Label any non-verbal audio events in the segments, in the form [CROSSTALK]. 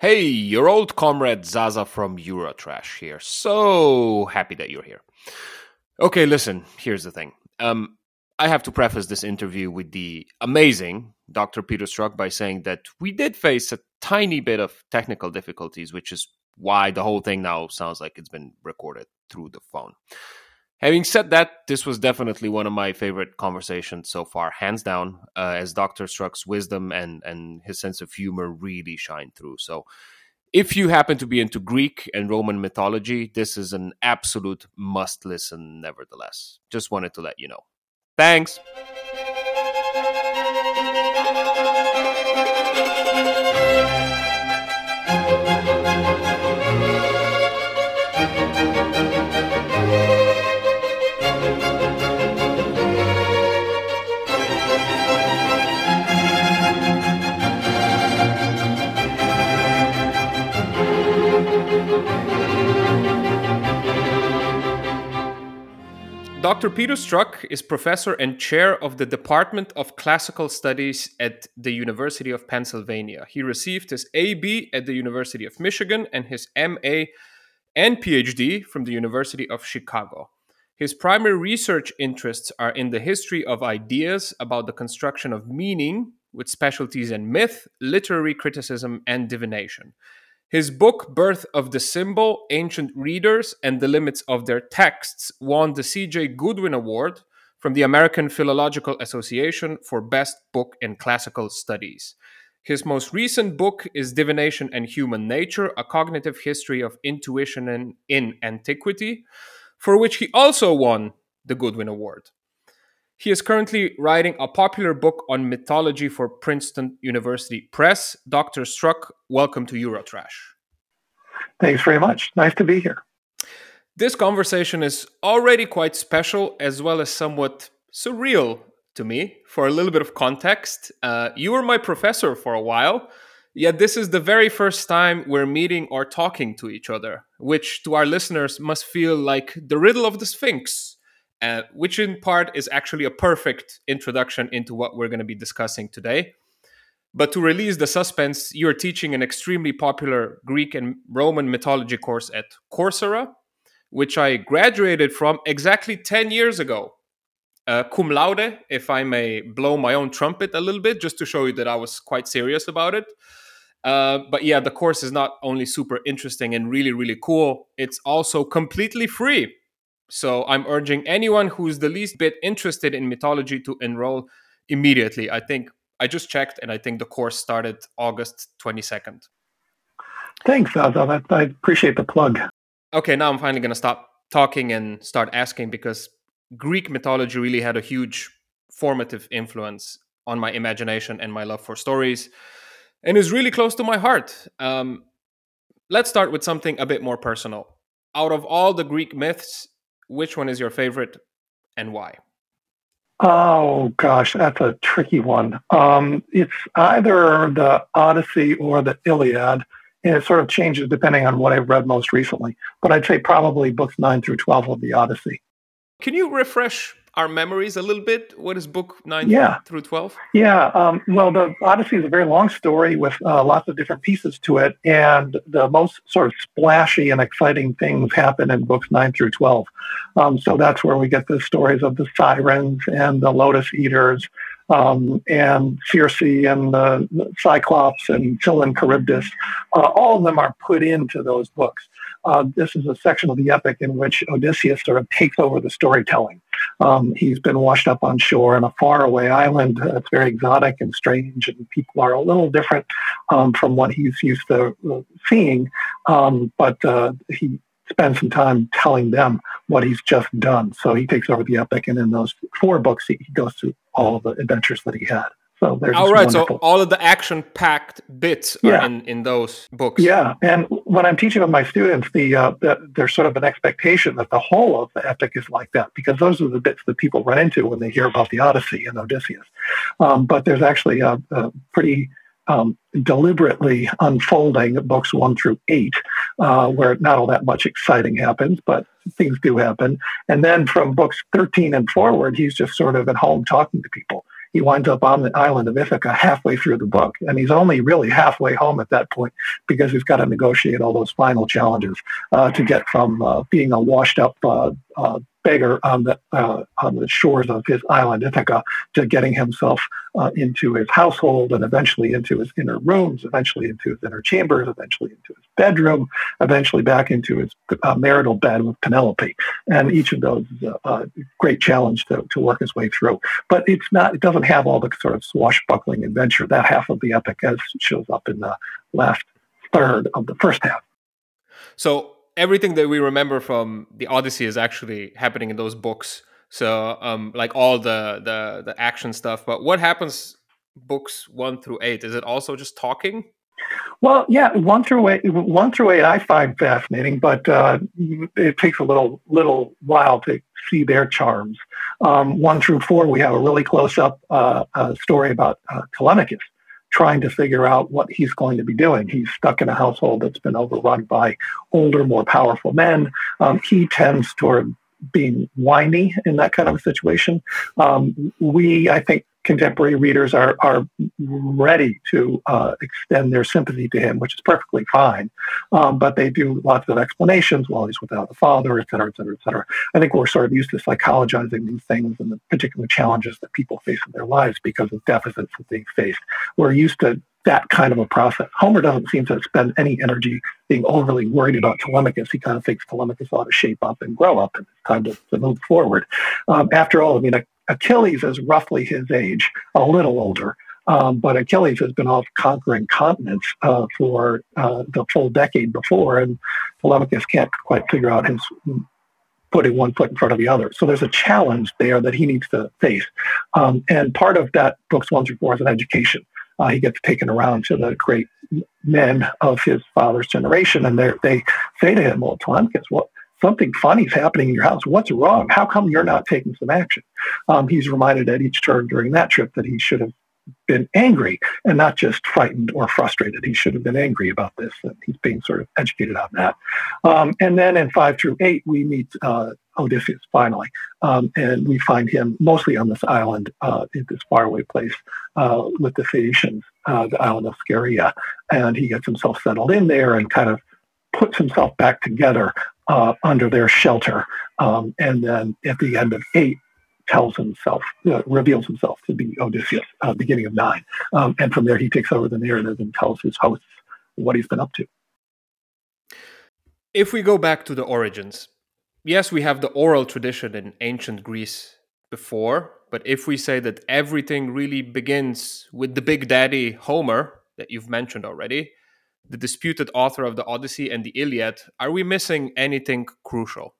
Hey, your old comrade Zaza from Eurotrash here. So happy that you're here. Okay, listen, here's the thing. Um, I have to preface this interview with the amazing Dr. Peter Struck by saying that we did face a tiny bit of technical difficulties, which is why the whole thing now sounds like it's been recorded through the phone. Having said that, this was definitely one of my favorite conversations so far, hands down, uh, as Dr. Struck's wisdom and, and his sense of humor really shine through. So, if you happen to be into Greek and Roman mythology, this is an absolute must listen, nevertheless. Just wanted to let you know. Thanks. Dr. Peter Struck is professor and chair of the Department of Classical Studies at the University of Pennsylvania. He received his AB at the University of Michigan and his MA and PhD from the University of Chicago. His primary research interests are in the history of ideas about the construction of meaning, with specialties in myth, literary criticism, and divination. His book, Birth of the Symbol Ancient Readers and the Limits of Their Texts, won the C.J. Goodwin Award from the American Philological Association for Best Book in Classical Studies. His most recent book is Divination and Human Nature A Cognitive History of Intuition in, Antiquity, for which he also won the Goodwin Award. He is currently writing a popular book on mythology for Princeton University Press. Dr. Struck, welcome to Eurotrash. Thanks very much. Nice to be here. This conversation is already quite special as well as somewhat surreal to me. For a little bit of context, uh, you were my professor for a while, yet this is the very first time we're meeting or talking to each other, which to our listeners must feel like the riddle of the Sphinx uh, which in part is actually a perfect introduction into what we're going to be discussing today. But to release the suspense, you're teaching an extremely popular Greek and Roman mythology course at Coursera, which I graduated from exactly 10 years ago. Uh, cum laude, if I may blow my own trumpet a little bit, just to show you that I was quite serious about it. Uh, but yeah, the course is not only super interesting and really, really cool, it's also completely free. So I'm urging anyone who's the least bit interested in mythology to enroll immediately. I think I just checked and I think the course started August 22nd. Thanks, Zaza. I appreciate the plug. Okay, now I'm finally going to stop talking and start asking because Greek mythology really had a huge formative influence on my imagination and my love for stories and is really close to my heart. Um, let's start with something a bit more personal. Out of all the Greek myths, which one is your favorite and why? Oh gosh, that's a tricky one. Um, it's either the Odyssey or the Iliad, and it sort of changes depending on what I've read most recently. But I'd say probably books nine through twelve of the Odyssey. Can you refresh our memories a little bit? What is book nine yeah. through 12? Yeah. Um, well, the Odyssey is a very long story with uh, lots of different pieces to it. And the most sort of splashy and exciting things happen in books nine through 12. Um, so that's where we get the stories of the sirens and the lotus eaters. Um, and Circe and the, Cyclops and Scylla and Charybdis, uh, all of them are put into those books. Uh, this is a section of the epic in which Odysseus sort of takes over the storytelling. Um, he's been washed up on shore in a faraway island that's very exotic and strange, and people are a little different um, from what he's used to uh, seeing. Um, but uh, he spends some time telling them what he's just done. So he takes over the epic, and in those four books, he, he goes through all the adventures that he had. So there's all right. Wonderful... So all of the action-packed bits yeah. are in, in those books. Yeah, and when I'm teaching with my students, the, uh, the, there's sort of an expectation that the whole of the epic is like that because those are the bits that people run into when they hear about the Odyssey and Odysseus. Um, but there's actually a, a pretty um, deliberately unfolding books one through eight, uh, where not all that much exciting happens, but things do happen. And then from books 13 and forward, he's just sort of at home talking to people he winds up on the island of Ithaca halfway through the book. And he's only really halfway home at that point because he's got to negotiate all those final challenges uh, to get from uh, being a washed up uh, beggar on the uh, on the shores of his island Ithaca to getting himself uh, into his household and eventually into his inner rooms, eventually into his inner chambers, eventually into his bedroom, eventually back into his uh, marital bed with Penelope. And each of those is a, a, great challenge to, to work his way through. But it's not; it doesn't have all the sort of swashbuckling adventure that half of the epic as shows up in the last third of the first half. So everything that we remember from the Odyssey is actually happening in those books. So um, like all the the the action stuff. But what happens books one through eight? Is it also just talking? Well, yeah, one through eight, one through eight, I find fascinating, but uh, it takes a little little while to see their charms. Um, one through four, we have a really close up uh, uh, story about uh, Telemachus, trying to figure out what he's going to be doing. He's stuck in a household that's been overrun by older, more powerful men. Um, he tends toward being whiny in that kind of a situation. Um, we, I think, contemporary readers are are ready to uh, extend their sympathy to him, which is perfectly fine. Um, but they do lots of explanations. Well, he's without a father, et cetera, et cetera, et cetera. I think we're sort of used to psychologizing these things and the particular challenges that people face in their lives because of deficits that they face. We're used to that kind of a process. Homer doesn't seem to spend any energy being overly worried about Telemachus. He kind of thinks Telemachus ought to shape up and grow up and it's time to, to move forward. Um, after all, I mean, Achilles is roughly his age, a little older. Um, but Achilles has been off conquering continents uh, for uh, the full decade before, and Telemachus can't quite figure out his putting one foot in front of the other. So there's a challenge there that he needs to face. Um, and part of that books one through four is an education. Uh, he gets taken around to the great men of his father's generation, and they say to him, "Well, Telemachus, what something funny is happening in your house. What's wrong? How come you're not taking some action? Um, he's reminded at each turn during that trip that he should have been angry and not just frightened or frustrated. He should have been angry about this, and he's being sort of educated on that. Um, and then in five through eight, we meet uh, Odysseus finally, um, and we find him mostly on this island uh, in this faraway place uh, with the Phaeacians, uh, the island of Scheria, and he gets himself settled in there and kind of puts himself back together uh, under their shelter. Um, and then at the end of eight, tells himself, uh, reveals himself to be Odysseus, uh, beginning of nine. Um, and from there, he takes over the narrative and tells his hosts what he's been up to. If we go back to the origins, yes, we have the oral tradition in ancient Greece before, but if we say that everything really begins with the big daddy Homer that you've mentioned already, the disputed author of the Odyssey and the Iliad, are we missing anything crucial?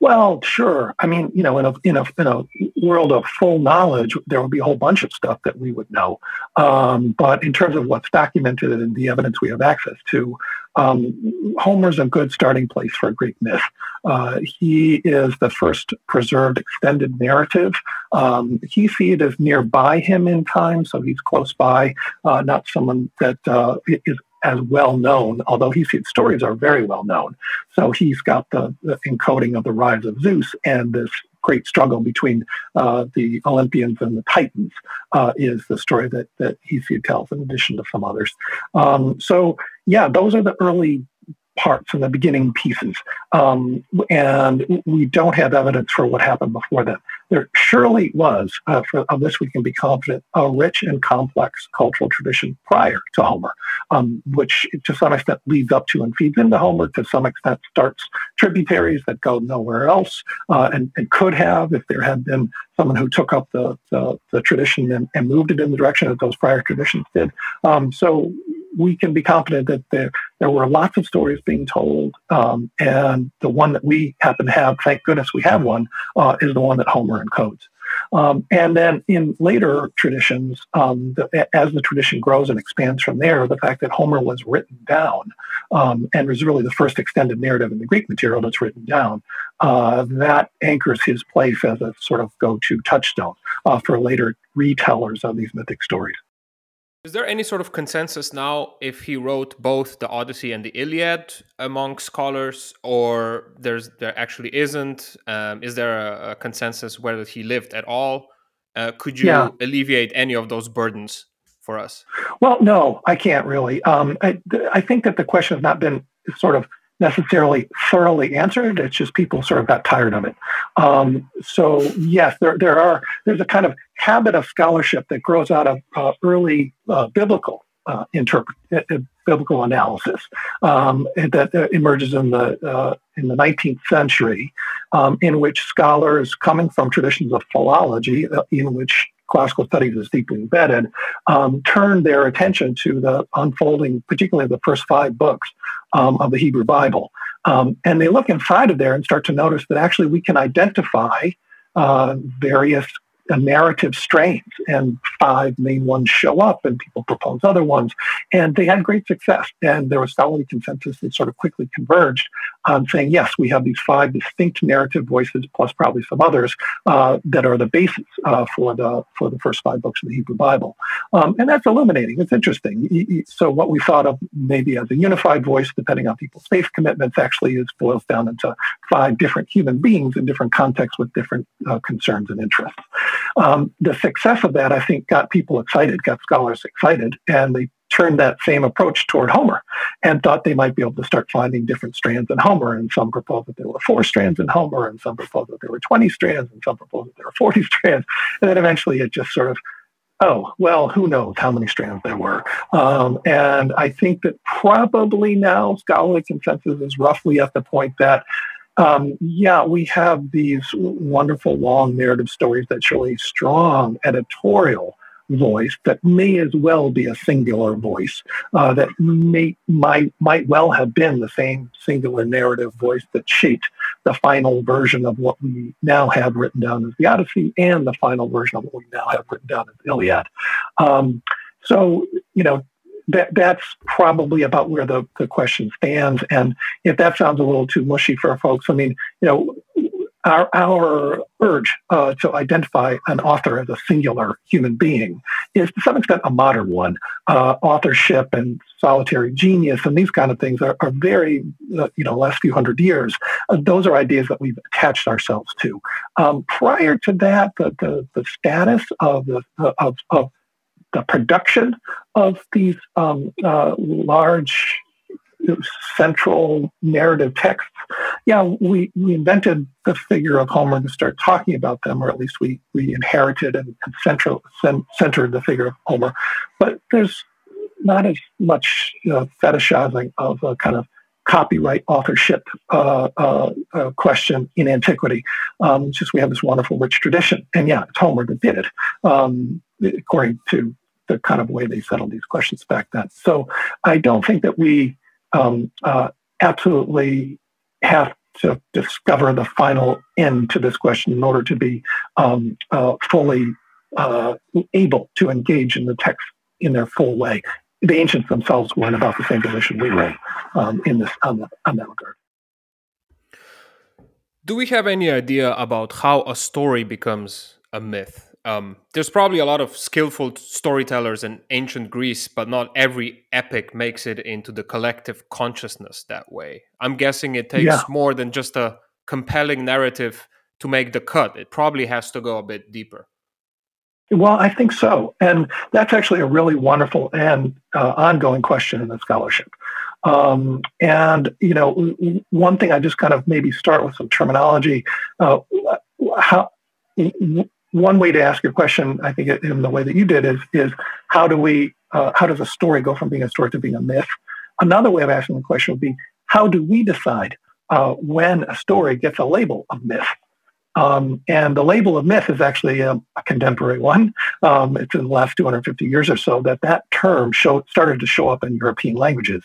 Well, sure. I mean, you know, in a in a in a world of full knowledge, there would be a whole bunch of stuff that we would know. Um, but in terms of what's documented and the evidence we have access to, um, Homer's a good starting place for a Greek myth. Uh, he is the first preserved extended narrative. Um, Hesiod as nearby him in time, so he's close by, uh, not someone that uh, is as well known, although his stories are very well known. So he's got the, the encoding of the rise of Zeus and this great struggle between uh, the Olympians and the Titans uh, is the story that that Hesiod tells, in addition to some others. Um, so yeah, those are the early parts and the beginning pieces. Um, and we don't have evidence for what happened before that. There surely was, uh, for, of this we can be confident, a rich and complex cultural tradition prior to Homer, um, which to some extent leads up to and feeds into Homer, to some extent starts tributaries that go nowhere else, uh, and, and, could have if there had been someone who took up the, the, the tradition and, and, moved it in the direction that those prior traditions did. Um, so we can be confident that there, there were lots of stories being told. Um, and the one that we happen to have, thank goodness we have one, uh, is the one that Homer encodes. Um, and then in later traditions, um, the, as the tradition grows and expands from there, the fact that Homer was written down um, and was really the first extended narrative in the Greek material that's written down, uh, that anchors his place as a sort of go to touchstone uh, for later retellers of these mythic stories. Is there any sort of consensus now if he wrote both the Odyssey and the Iliad among scholars, or there's there actually isn't? Um, is there a, a, consensus whether he lived at all Uh, could you yeah. alleviate any of those burdens for us? Well, no, I can't really. Um, I, I think that the question has not been sort of necessarily thoroughly answered. It's just people sort of got tired of it. Um, so yes, there there are there's a kind of habit of scholarship that grows out of uh, early uh, biblical uh, interpret uh, biblical analysis um, that uh, emerges in the uh, in the 19th century, um, in which scholars coming from traditions of philology, in which classical studies is deeply embedded, um, turn their attention to the unfolding, particularly the first five books um, of the Hebrew Bible. Um, and they look inside of there and start to notice that actually we can identify uh, various narrative strains, and five main ones show up, and people propose other ones, and they had great success. And there was scholarly consensus that sort of quickly converged on saying, yes, we have these five distinct narrative voices, plus probably some others uh, that are the basis uh, for the for the first five books of the Hebrew Bible, um, and that's illuminating. It's interesting. So what we thought of maybe as a unified voice, depending on people's faith commitments, actually is boils down into five different human beings in different contexts with different uh, concerns and interests. Um, the success of that, I think, got people excited, got scholars excited, and they turned that same approach toward Homer and thought they might be able to start finding different strands in Homer. And some proposed that there were four strands in Homer, and some proposed that there were 20 strands, and some proposed that there were 40 [LAUGHS] strands. And then eventually it just sort of oh, well, who knows how many strands there were. Um, and I think that probably now scholarly consensus is roughly at the point that um, yeah, we have these wonderful long narrative stories that show a strong editorial voice that may as well be a singular voice uh, that may might might well have been the same singular narrative voice that shaped the final version of what we now have written down as the Odyssey and the final version of what we now have written down as the Iliad. Um, so you know that that's probably about where the, the question stands. And if that sounds a little too mushy for folks, I mean, you know, our, our urge uh, to identify an author as a singular human being is to some extent a modern one. Uh, authorship and solitary genius and these kind of things are, are very, uh, you know, last few hundred years. Uh, those are ideas that we've attached ourselves to. Um, prior to that, the, the, the status of, the, of, of the production of these um, uh, large central narrative texts, yeah, we, we invented the figure of Homer to start talking about them, or at least we, we inherited and, and central, centered the figure of Homer. But there's not as much uh, fetishizing of a kind of copyright authorship uh, uh, uh, question in antiquity. Um, just we have this wonderful rich tradition. And yeah, it's Homer that did it, um, according to the kind of way they settled these questions back then. So I don't think that we um, uh, absolutely have to discover the final end to this question in order to be um, uh, fully uh, able to engage in the text in their full way. The ancients themselves were in about the same position we were um, in this on, the, on that regard. Do we have any idea about how a story becomes a myth? Um, there's probably a lot of skillful storytellers in ancient Greece, but not every epic makes it into the collective consciousness that way. I'm guessing it takes yeah. more than just a compelling narrative to make the cut. It probably has to go a bit deeper. Well, I think so. And that's actually a really wonderful and uh, ongoing question in the scholarship. Um, and, you know, one thing I just kind of maybe start with some terminology. Uh, how one way to ask your question, I think, in the way that you did, is is how do we uh, how does a story go from being a story to being a myth? Another way of asking the question would be how do we decide uh, when a story gets a label of myth? Um, and the label of myth is actually a, a contemporary one. Um, it's in the last 250 years or so that that term show, started to show up in European languages.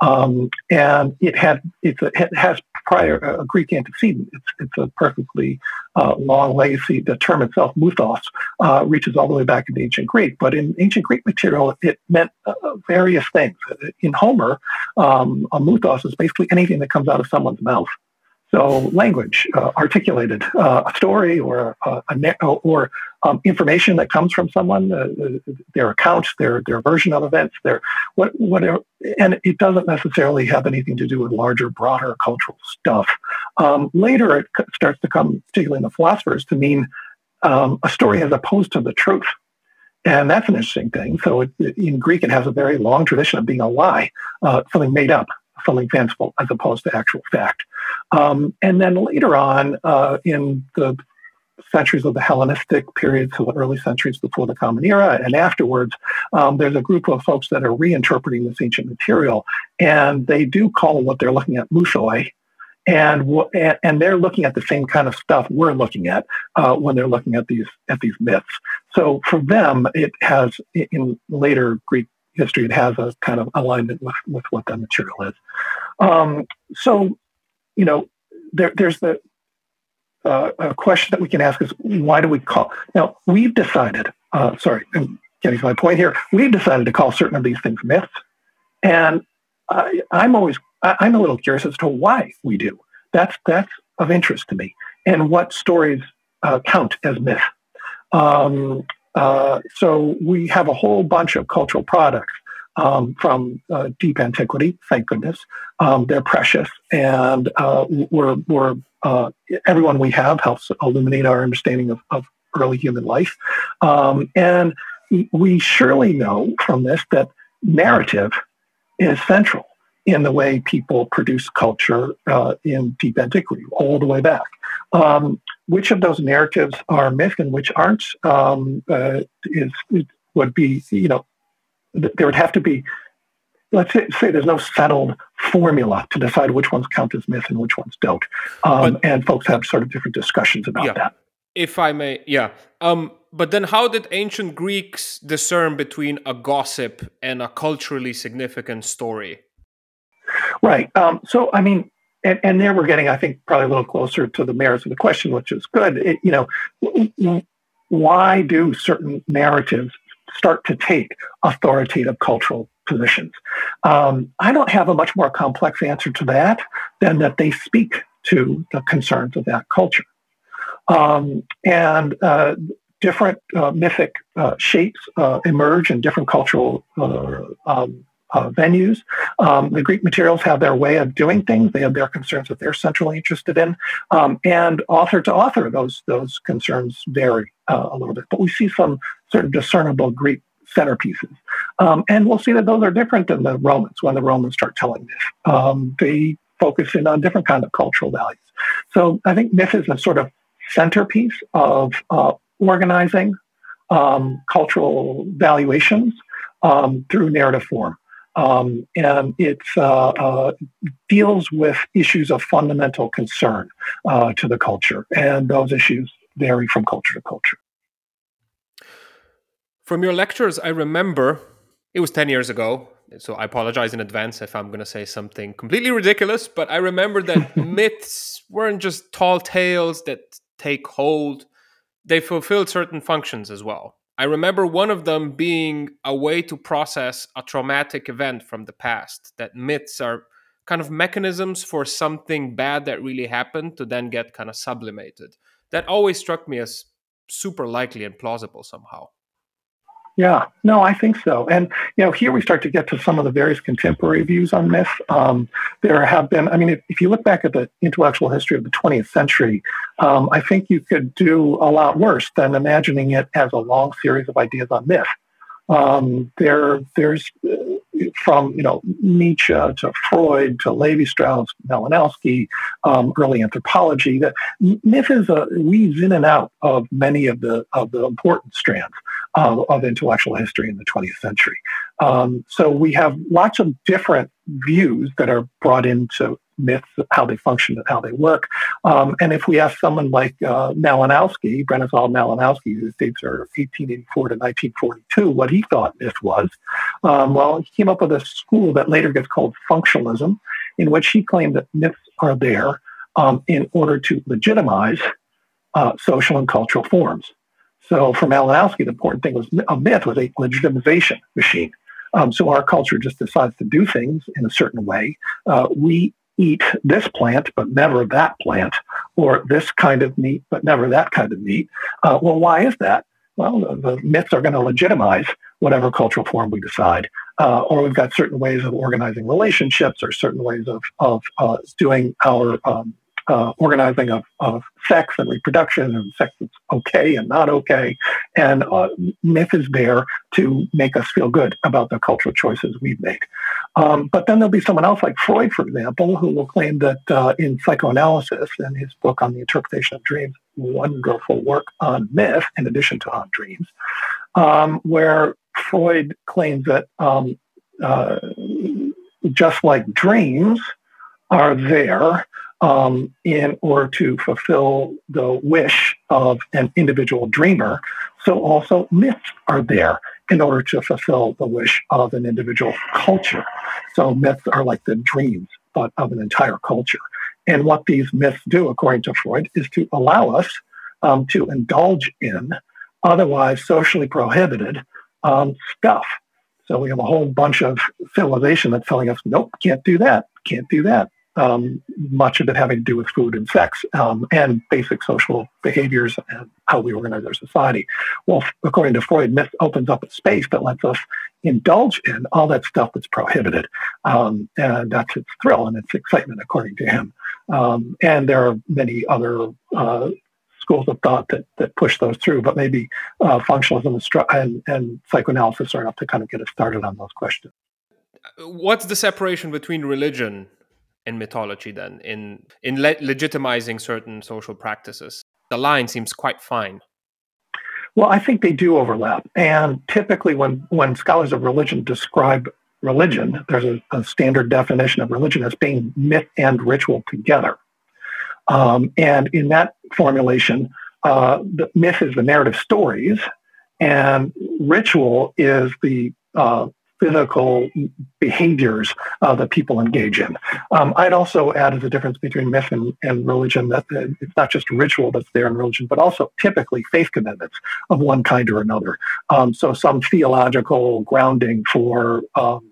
Um, and it had it has prior a Greek antecedent. It's, it's a perfectly uh, long legacy. The term itself, muthos, uh, reaches all the way back into ancient Greek. But in ancient Greek material, it meant uh, various things. In Homer, um, a muthos is basically anything that comes out of someone's mouth. So language, uh, articulated, uh, a story or a, a or um, information that comes from someone, uh, their account, their their version of events, their what whatever, and it doesn't necessarily have anything to do with larger, broader cultural stuff. Um, later, it starts to come, particularly in the philosophers, to mean um, a story as opposed to the truth. And that's an interesting thing. So it, in Greek, it has a very long tradition of being a lie, uh, something made up, something fanciful, as opposed to actual fact. Um, and then later on, uh, in the centuries of the Hellenistic period, so the early centuries before the Common Era, and afterwards, um, there's a group of folks that are reinterpreting this ancient material, and they do call what they're looking at muthoi, and and they're looking at the same kind of stuff we're looking at uh, when they're looking at these at these myths. So for them, it has in later Greek history, it has a kind of alignment with with what that material is. Um, so, you know, there, there's the uh, a question that we can ask is why do we call now we've decided uh, sorry i'm getting to my point here. We've decided to call certain of these things myths. And I, i'm always i'm a little curious as to why we do. That's that's of interest to me. And what stories uh, count as myth? Um, uh, so we have a whole bunch of cultural products um, from uh, deep antiquity. Thank goodness, um, they're precious, and uh, we're, we're uh, everyone we have helps illuminate our understanding of, of early human life. Um, and we surely know from this that narrative is central in the way people produce culture uh, in deep antiquity, all the way back. Um, which of those narratives are myth and which aren't um, uh, is, would be, you know, there would have to be let's say, say, there's no settled formula to decide which ones count as myth and which ones don't. Um, but, and folks have sort of different discussions about yeah, that. If I may, yeah. Um, but then how did ancient Greeks discern between a gossip and a culturally significant story? Right. Um, so, I mean, and, and, there we're getting, I think, probably a little closer to the merits of the question, which is good. It, you know, why do certain narratives start to take authoritative cultural positions. Um, I don't have a much more complex answer to that than that they speak to the concerns of that culture. Um, and uh, different uh, mythic uh, shapes uh, emerge in different cultural uh, um, uh, venues. Um, the Greek materials have their way of doing things. They have their concerns that they're centrally interested in, um, and author to author, those those concerns vary uh, a little bit. But we see some sort of discernible Greek centerpieces, um, and we'll see that those are different than the Romans when the Romans start telling this. Um, they focus in on different kind of cultural values. So I think myth is a sort of centerpiece of uh, organizing um, cultural valuations um, through narrative form. Um, and it uh, uh, deals with issues of fundamental concern uh, to the culture, and those issues vary from culture to culture. From your lectures, I remember it was 10 years ago, so I apologize in advance if I'm going to say something completely ridiculous, but I remember that [LAUGHS] myths weren't just tall tales that take hold, they fulfilled certain functions as well. I remember one of them being a way to process a traumatic event from the past. That myths are kind of mechanisms for something bad that really happened to then get kind of sublimated. That always struck me as super likely and plausible somehow. Yeah, no, I think so. And, you know, here we start to get to some of the various contemporary views on myth. Um, there have been, I mean, if, if, you look back at the intellectual history of the 20th century, um, I think you could do a lot worse than imagining it as a long series of ideas on myth. Um, there, there's from you know Nietzsche to Freud to Levi Strauss, Malinowski, um, early anthropology. That myth is a weaves in and out of many of the of the important strands of, of intellectual history in the 20th century. Um, so we have lots of different views that are brought into myths, how they function and how they work. Um, and if we ask someone like uh, Malinowski, Bronislaw Malinowski, whose dates are 1884 to 1942, what he thought myth was, um, well, he came up with a school that later gets called functionalism, in which he claimed that myths are there um, in order to legitimize uh, social and cultural forms. So for Malinowski, the important thing was a myth was a legitimization machine. Um, so our culture just decides to do things in a certain way. Uh, we eat this plant, but never that plant, or this kind of meat, but never that kind of meat. Uh, well, why is that? Well, the, the myths are going to legitimize whatever cultural form we decide. Uh, or we've got certain ways of organizing relationships or certain ways of, of uh, doing our um, uh, organizing of, of sex and reproduction and sex that's okay and not okay. And uh, myth is there to make us feel good about the cultural choices we've made. Um, but then there'll be someone else like Freud, for example, who will claim that uh, in psychoanalysis and his book on the interpretation of dreams, wonderful work on myth in addition to on dreams, um, where Freud claims that um, uh, just like dreams are there um, in order to fulfill the wish of an individual dreamer, so also myths are there in order to fulfill the wish of an individual culture. So myths are like the dreams but of an entire culture. And what these myths do, according to Freud, is to allow us um, to indulge in otherwise socially prohibited um, stuff. So we have a whole bunch of civilization that's telling us, nope, can't do that, can't do that. Um, much of it having to do with food and sex um, and basic social behaviors and how we organize our society. Well, according to Freud, myth opens up a space that lets us indulge in all that stuff that's prohibited. Um, and that's its thrill and its excitement, according to him. Um, and there are many other uh, schools of thought that, that push those through, but maybe uh, functionalism and, and psychoanalysis are enough to kind of get us started on those questions. What's the separation between religion and mythology then in in le- legitimizing certain social practices? The line seems quite fine. Well, I think they do overlap, and typically when when scholars of religion describe religion, there's a, a standard definition of religion as being myth and ritual together. Um, and in that formulation, uh, the myth is the narrative stories, and ritual is the uh, physical behaviors uh, that people engage in. Um, I'd also add the difference between myth and, and religion that it's not just ritual that's there in religion, but also typically faith commitments of one kind or another. Um, so some theological grounding for um,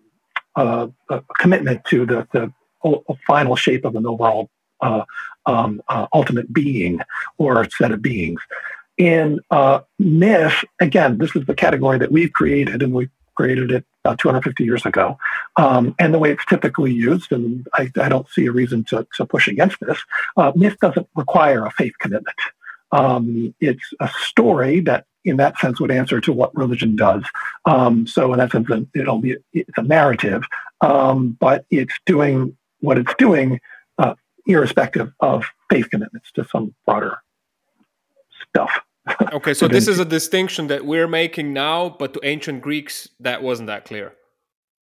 uh, a commitment to the, the final shape of an overall uh, um, uh, ultimate being or set of beings. In uh, myth, again, this is the category that we've created, and we created it about 250 years ago. Um, and the way it's typically used, and I, I, don't see a reason to, to push against this, uh, myth doesn't require a faith commitment. Um, it's a story that, in that sense, would answer to what religion does. Um, so, in that sense, it'll be it's a narrative, um, but it's doing what it's doing uh, irrespective of faith commitments to some broader stuff. Okay, so [LAUGHS] this is a distinction that we're making now, but to ancient Greeks, that wasn't that clear.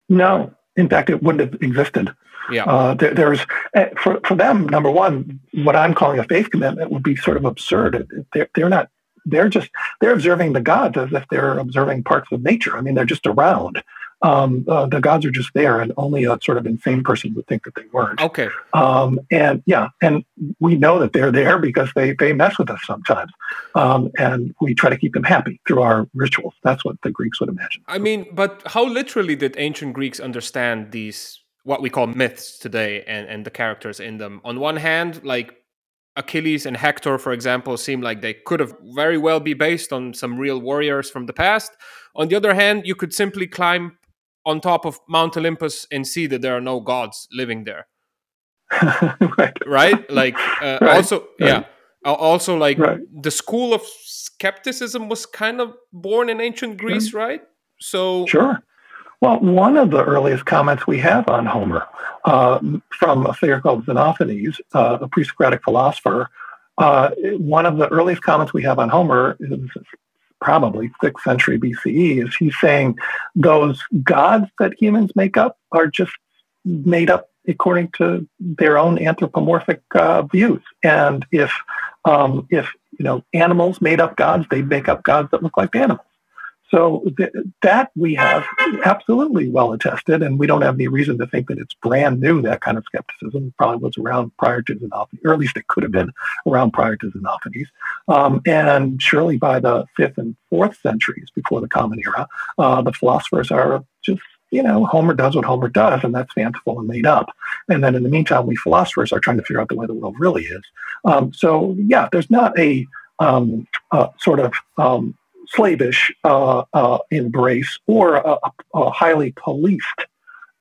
No, in fact, it wouldn't have existed. Yeah. Uh, there, there's eh, for for them, number one, what I'm calling a faith commitment would be sort of absurd. They're they're not. They're just they're observing the gods as if they're observing parts of nature. I mean, they're just around um, uh, the gods are just there, and only a sort of insane person would think that they weren't. Okay. Um, and yeah, and we know that they're there because they they mess with us sometimes, um, and we try to keep them happy through our rituals. That's what the Greeks would imagine. I mean, but how literally did ancient Greeks understand these what we call myths today and and the characters in them? On one hand, like Achilles and Hector, for example, seem like they could have very well be based on some real warriors from the past. On the other hand, you could simply climb on top of Mount Olympus and see that there are no gods living there. [LAUGHS] right. Right? Like uh, [LAUGHS] right. also right. yeah. Also like the school of skepticism was kind of born in ancient Greece, mm-hmm. right? So Sure. Well, one of the earliest comments we have on Homer uh, from a figure called Xenophanes, uh, a pre-Socratic philosopher, uh, one of the earliest comments we have on Homer is probably 6th century BCE, is he's saying those gods that humans make up are just made up according to their own anthropomorphic uh, views. And if um, if you know animals made up gods, they make up gods that look like animals. So th- that we have absolutely well attested, and we don't have any reason to think that it's brand new. That kind of skepticism probably was around prior to Xenophanes, or at least it could have been around prior to Xenophanes. Um, and surely by the fifth and fourth centuries before the Common Era, uh, the philosophers are just you know, Homer does what Homer does, and that's fanciful and made up. And then in the meantime, we philosophers are trying to figure out the way the world really is. Um, so yeah, there's not a um, uh, sort of um, slavish uh, uh, embrace or a, a highly policed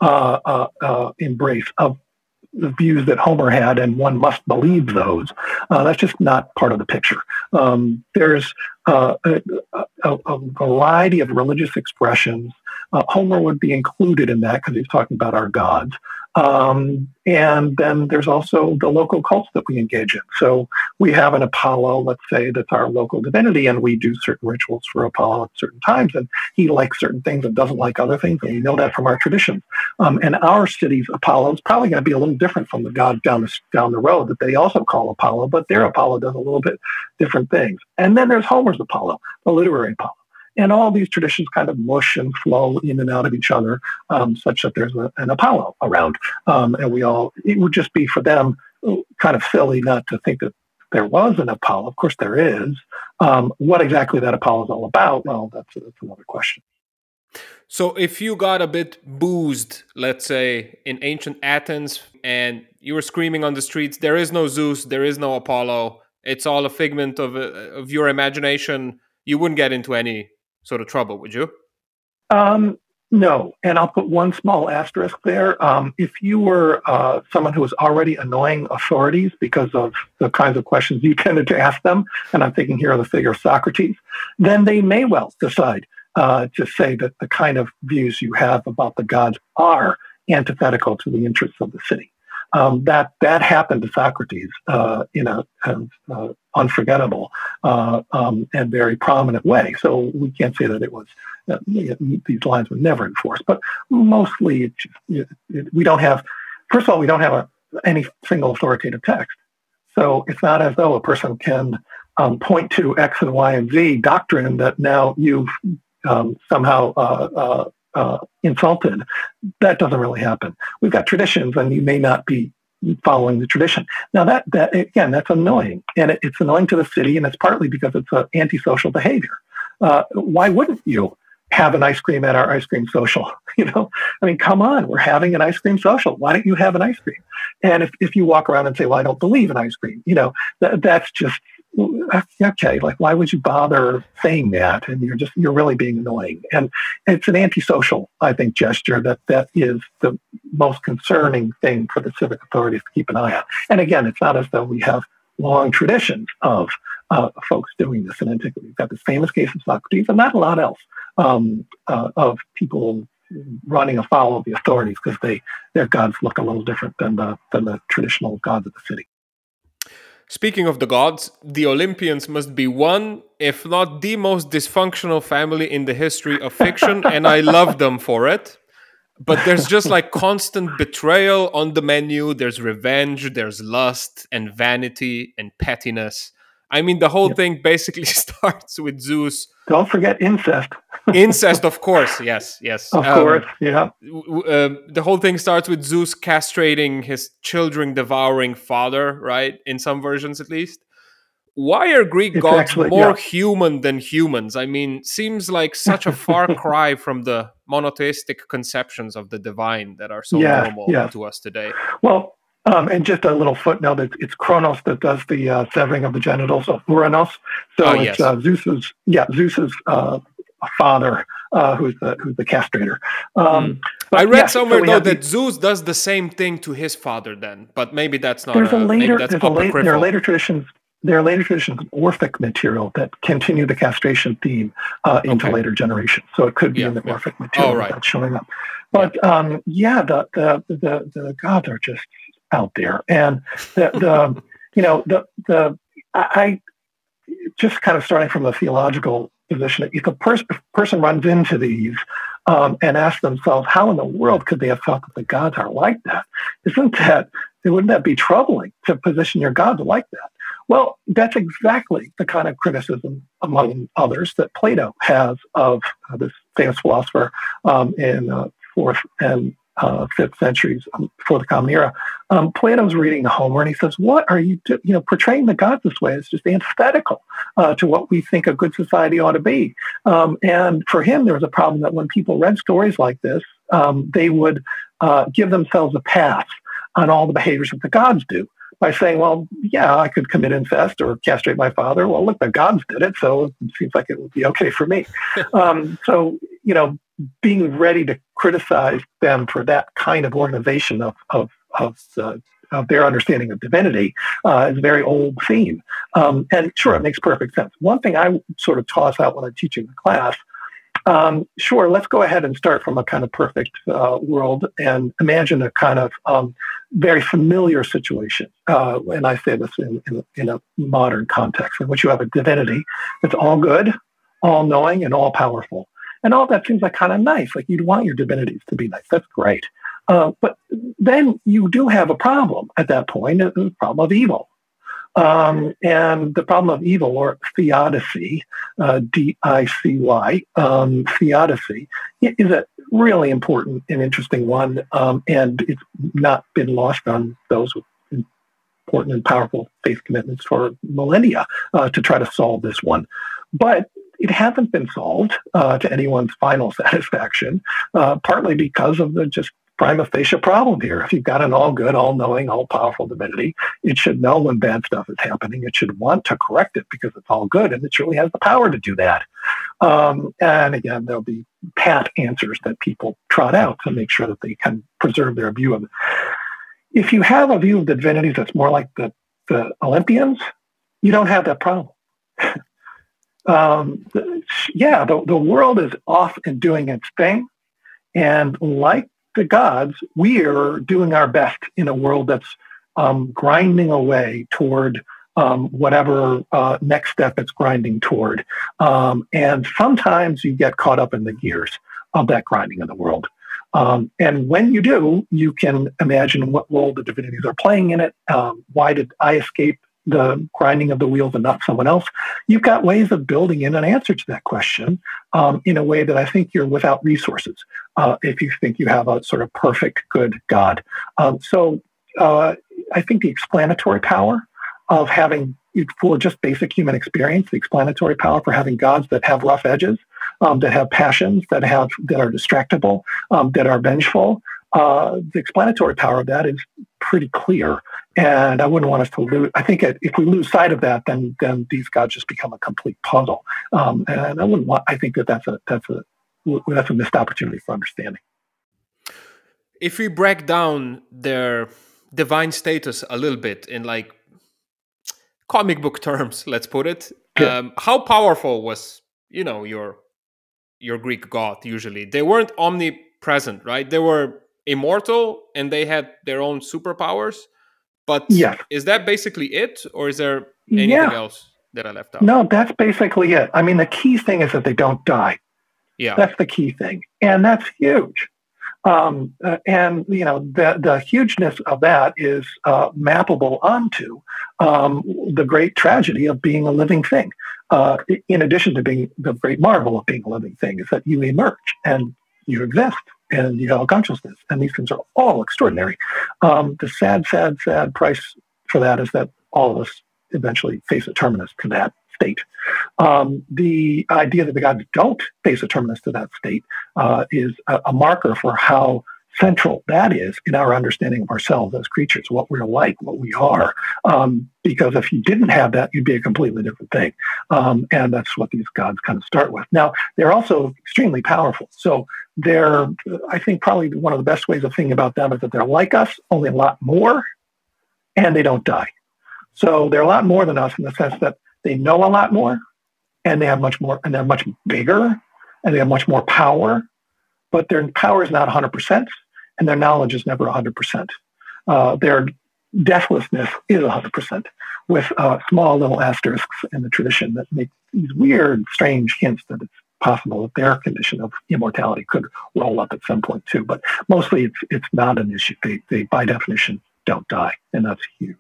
uh, uh, uh, embrace of the views that Homer had, and one must believe those. Uh, that's just not part of the picture. Um, there's a, a, variety of religious expressions. Uh, Homer would be included in that because he's talking about our gods. Um, and then there's also the local cults that we engage in. So we have an Apollo, let's say, that's our local divinity, and we do certain rituals for Apollo at certain times. And he likes certain things and doesn't like other things. And we know that from our traditions. Um, and our city's Apollo is probably going to be a little different from the god down the, down the road that they also call Apollo, but their Apollo does a little bit different things. And then there's Homer's Apollo, the literary Apollo. And all these traditions kind of mush and flow in and out of each other, um, such that there's a, an Apollo around. Um, and we all, it would just be for them kind of silly not to think that there was an Apollo. Of course, there is. Um, what exactly that Apollo is all about, well, that's, that's another question. So, if you got a bit boozed, let's say in ancient Athens, and you were screaming on the streets, "There is no Zeus, there is no Apollo. It's all a figment of uh, of your imagination," you wouldn't get into any sort of trouble, would you? Um, no, and I'll put one small asterisk there. Um, if you were uh, someone who was already annoying authorities because of the kinds of questions you [LAUGHS] tended to ask them, and I'm thinking here of the figure of Socrates, then they may well decide uh, to say that the kind of views you have about the gods are antithetical to the interests of the city. Um, that that happened to Socrates uh, in a, a, a unforgettable uh, um, and very prominent way. So we can't say that it was uh, these lines were never enforced, but mostly it, it, we don't have. First of all, we don't have a, any single authoritative text, so it's not as though a person can um, point to X and Y and Z doctrine that now you've um, somehow uh, insulted. That doesn't really happen. We've got traditions, and you may not be following the tradition. Now that that again, that's annoying, and it, it's annoying to the city, and it's partly because it's an antisocial behavior. Uh, why wouldn't you have an ice cream at our ice cream social? [LAUGHS] You know, I mean, come on, we're having an ice cream social. Why don't you have an ice cream? And if, if you walk around and say, "Well, I don't believe in ice cream," you know, th- that's just okay, like why would you bother saying that? And you're just you're really being annoying. And it's an antisocial, I think, gesture that that is the most concerning thing for the civic authorities to keep an eye on. And again, it's not as though we have long traditions of uh, folks doing this in antiquity. We've got this famous case of Socrates, and not a lot else um, uh, of people running afoul of the authorities because they their gods look a little different than the than the traditional gods of the city. Speaking of the gods, the Olympians must be one, if not the most dysfunctional family in the history of fiction, [LAUGHS] and I love them for it. But there's just like constant betrayal on the menu. There's revenge, there's lust and vanity and pettiness. I mean, the whole yep. thing basically [LAUGHS] starts with Zeus. Don't forget incest. Incest, of course. Yes, yes. Of um, course, yeah. Uh, the whole thing starts with Zeus castrating his children devouring father, right? In some versions, at least. Why are Greek it's gods actually, more yeah. human than humans? I mean, seems like such a far [LAUGHS] cry from the monotheistic conceptions of the divine that are so yeah, normal yeah. to us today. Well, um, and just a little footnote: it's, it's Kronos that does the uh, severing of the genitals of Uranos. So oh, it's yes. uh, Zeus's, yeah, Zeus's uh, father, uh, who's the who's the castrator. Um, mm. I read yeah, somewhere so though that Zeus does the same thing to his father, then, but maybe that's not. There's a, a later, there's a there are later traditions. There are later traditions of Orphic material that continue the castration theme uh, into okay. later generations. So it could be yeah, in the yeah. Orphic material oh, right. that's showing up. But yeah, um, yeah the, the the the gods are just out there. And the, the [LAUGHS] you know, the, the, I, just kind of starting from a theological position, that if a pers- person runs into these um, and asks themselves, how in the world could they have thought that the gods are like that? Isn't that, wouldn't that be troubling to position your gods like that? Well, that's exactly the kind of criticism, among others, that Plato has of uh, this famous philosopher um, in uh, fourth and uh, fifth centuries um, before the Common Era, um, Plato's reading Homer and he says, "What are you, do- you know, portraying the gods this way? It's just antithetical uh, to what we think a good society ought to be." Um, and for him, there was a problem that when people read stories like this, um, they would uh, give themselves a pass on all the behaviors that the gods do by saying, well, yeah, I could commit incest or castrate my father. Well, look, the gods did it, so it seems like it would be okay for me. [LAUGHS] um, so, you know, being ready to criticize them for that kind of organization of, of, of the of their understanding of divinity uh, is a very old theme. Um, and sure, it makes perfect sense. One thing I sort of toss out when I'm teaching the class um, sure, let's go ahead and start from a kind of perfect uh, world and imagine a kind of um, very familiar situation. Uh, and I say this in, in, in, a modern context in which you have a divinity that's all good, all knowing, and all powerful. And all that seems like kind of nice. Like you'd want your divinities to be nice. That's great. Uh, but then you do have a problem at that point, a problem of evil. Um, and the problem of evil, or theodicy, uh, D-I-C-Y, um, theodicy, is a really important and interesting one, um, and it's not been lost on those with important and powerful faith commitments for millennia uh, to try to solve this one. But it hasn't been solved uh, to anyone's final [LAUGHS] satisfaction, uh, partly because of the just prima facie problem here. If you've got an all good, all knowing, all powerful divinity, it should know when bad stuff is happening. It should want to correct it because it's all good and it surely has the power to do that. Um, and again, there'll be pat answers that people trot out to make sure that they can preserve their view of it. If you have a view of the divinities that's more like the, the Olympians, you don't have that problem. [LAUGHS] um, yeah, the, the world is off and doing its thing. And like the gods, we are doing our best in a world that's um, grinding away toward um, whatever uh, next step it's grinding toward. Um, and sometimes you get caught up in the gears of that grinding of the world. Um, and when you do, you can imagine what role the divinities are playing in it. Um, why did I escape the grinding of the wheels and not someone else, you've got ways of building in an answer to that question um, in a way that I think you're without resources uh, if you think you have a sort of perfect, good God. Um, so uh, I think the explanatory power of having, for just basic human experience, the explanatory power for having gods that have rough edges, um, that have passions, that have that are distractible, um, that are vengeful, uh, the explanatory power of that is pretty clear. And I wouldn't want us to lose. I think if we lose sight of that, then then these gods just become a complete puzzle. Um, and I wouldn't want. I think that that's a that's a that's a missed opportunity for understanding. If we break down their divine status a little bit in like comic book terms, [LAUGHS] let's put it, yeah. um, how powerful was you know your your Greek god? Usually, they weren't omnipresent, right? They were immortal and they had their own superpowers. But yeah. is that basically it, or is there anything yeah. else that I left out? No, that's basically it. I mean, the key thing is that they don't die. Yeah, that's the key thing, and that's huge. Um, uh, and you know the the hugeness of that is uh, mappable onto um, the great tragedy of being a living thing. Uh, in addition to being the great marvel of being a living thing, is that you emerge and you exist and you know consciousness, and these things are all extraordinary. Um, the sad, sad, sad price for that is that all of us eventually face a terminus to that state. Um, the idea that the gods don't face a terminus to that state uh, is a, a, marker for how central that is in our understanding of ourselves as creatures, what we're like, what we are. Um, because if you didn't have that, you'd be a completely different thing. Um, and that's what these gods kind of start with. Now, they're also extremely powerful. So they're, I think, probably one of the best ways of thinking about them is that they're like us, only a lot more, and they don't die. So they're a lot more than us in the sense that they know a lot more, and they have much more, and they're much bigger, and they have much more power. But their power is not 100% and their knowledge is never 100%. Uh, their deathlessness is 100%, with uh, small little asterisks in the tradition that make these weird, strange hints that it's possible that their condition of immortality could roll up at some point too. But mostly it's, it's not an issue. They, they, by definition, don't die, and that's huge.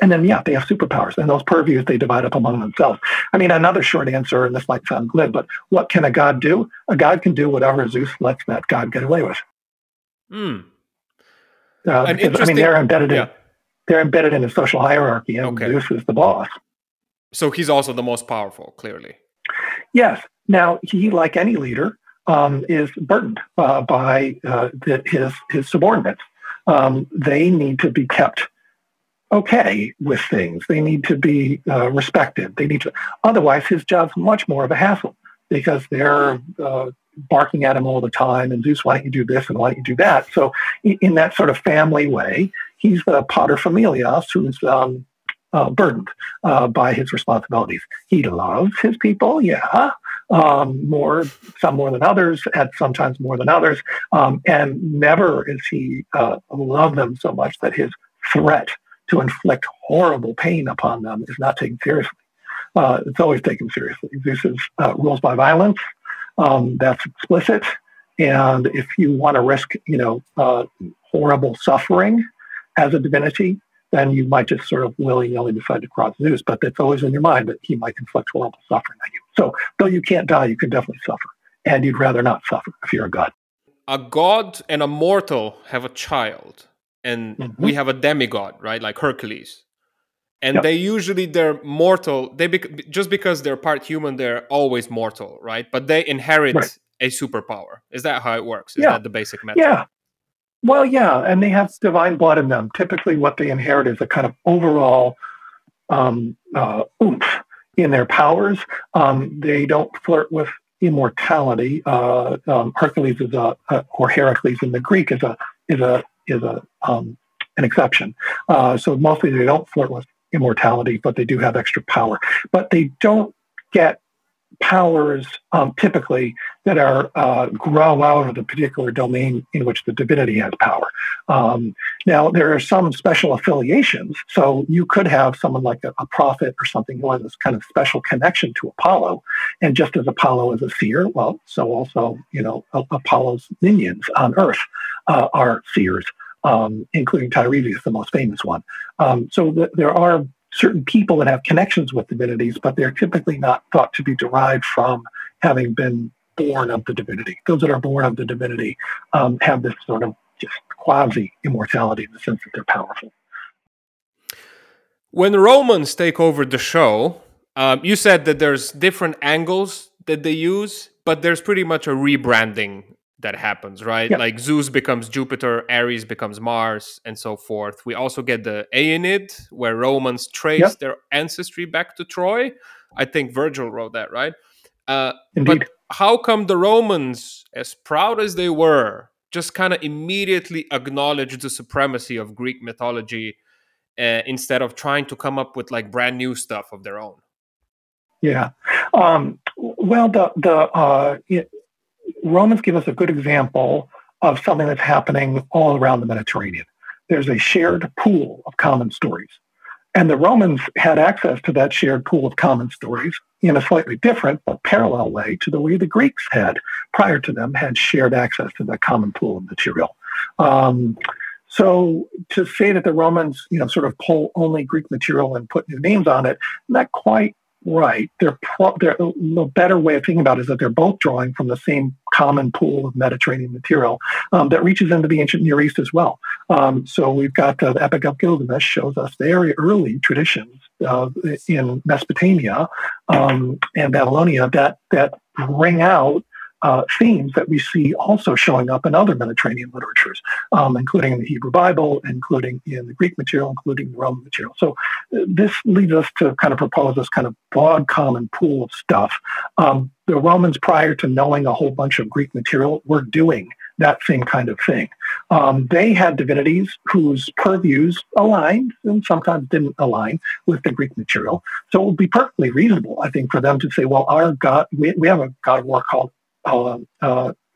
And then, yeah, they have superpowers, and those purviews they divide up among themselves. I mean, another short answer, and this might sound glib, but what can a god do? A god can do whatever Zeus lets that god get away with. Hmm. Uh, because, I mean, they're embedded in they're embedded in a social hierarchy, and okay. Zeus is the boss. So he's also the most powerful, clearly. Yes. Now he, like any leader, um, is burdened uh, by uh, the, his his subordinates. Um, they need to be kept okay with things. They need to be uh, respected. They need to. Otherwise, his job's much more of a hassle because they're uh, barking at him all the time and Zeus, why don't you do this and why don't you do that? So in, that sort of family way, he's the paterfamilias who's um, uh, burdened uh, by his responsibilities. He loves his people, yeah, um, more some more than others, and sometimes more than others, um, and never is he uh, love them so much that his threat to inflict horrible pain upon them is not taken seriously. Uh, it's always taken seriously. Zeus uh, rules by violence. Um, that's explicit. And if you want to risk, you know, uh, horrible suffering as a divinity, then you might just sort of willy-nilly decide to cross Zeus. But that's always in your mind that he might inflict horrible suffering on you. So though you can't die, you can definitely suffer. And you'd rather not suffer if you're a god. A god and a mortal have a child. And mm-hmm. we have a demigod, right? Like Hercules and yep. they usually they're mortal. They bec- just because they're part human they're always mortal right? But they inherit right. a superpower. Is that how it works? Is yeah. that the basic method? Yeah. Well yeah and they have divine blood in them. Typically what they inherit is a kind of overall um, uh, oomph in their powers. Um, they don't flirt with immortality. Uh, um, hercules is a, a, or heracles in the greek is a is a is a um, an exception. Uh, so mostly they don't flirt with immortality, but they do have extra power. But they don't get powers um, typically that are uh, grow out of the particular domain in which the divinity has power. Um, now, there are some special affiliations. So you could have someone like a, a, prophet or something who has this kind of special connection to Apollo. And just as Apollo is a seer, well, so also, you know, Apollo's minions on Earth uh, are seers um, including Tiresias, the most famous one. Um, so th- there are certain people that have connections with divinities, but they're typically not thought to be derived from having been born of the divinity. Those that are born of the divinity um, have this sort of just quasi immortality in the sense that they're powerful. When Romans take over the show, um, you said that there's different angles that they use, but there's pretty much a rebranding that happens, right? Yeah. Like Zeus becomes Jupiter, Ares becomes Mars, and so forth. We also get the Aeneid, where Romans trace yeah. their ancestry back to Troy. I think Virgil wrote that, right? Uh, but how come the Romans, as proud as they were, just kind of immediately acknowledged the supremacy of Greek mythology uh, instead of trying to come up with like brand new stuff of their own? Yeah. Um, well, the the uh, Romans give us a good example of something that's happening all around the Mediterranean. There's a shared pool of common stories. And the Romans had access to that shared pool of common stories in a slightly different but parallel way to the way the Greeks had prior to them had shared access to that common pool of material. Um, so to say that the Romans, you know, sort of pull only Greek material and put new names on it, not quite right. They're, pro- they're the better way of thinking about it is that they're both drawing from the same common pool of Mediterranean material um, that reaches into the ancient Near East as well. Um, so we've got uh, the Epic of Gilgamesh shows us very early traditions uh, in Mesopotamia um, and Babylonia that that bring out uh, themes that we see also showing up in other Mediterranean literatures, um, including in the Hebrew Bible, including in the Greek material, including the Roman material. So uh, this leads us to kind of propose this kind of broad common pool of stuff. Um, the Romans, prior to knowing a whole bunch of Greek material, were doing that same kind of thing. Um, they had divinities whose purviews aligned and sometimes didn't align with the Greek material. So it would be perfectly reasonable, I think, for them to say, well, our God, we, we have a God of war called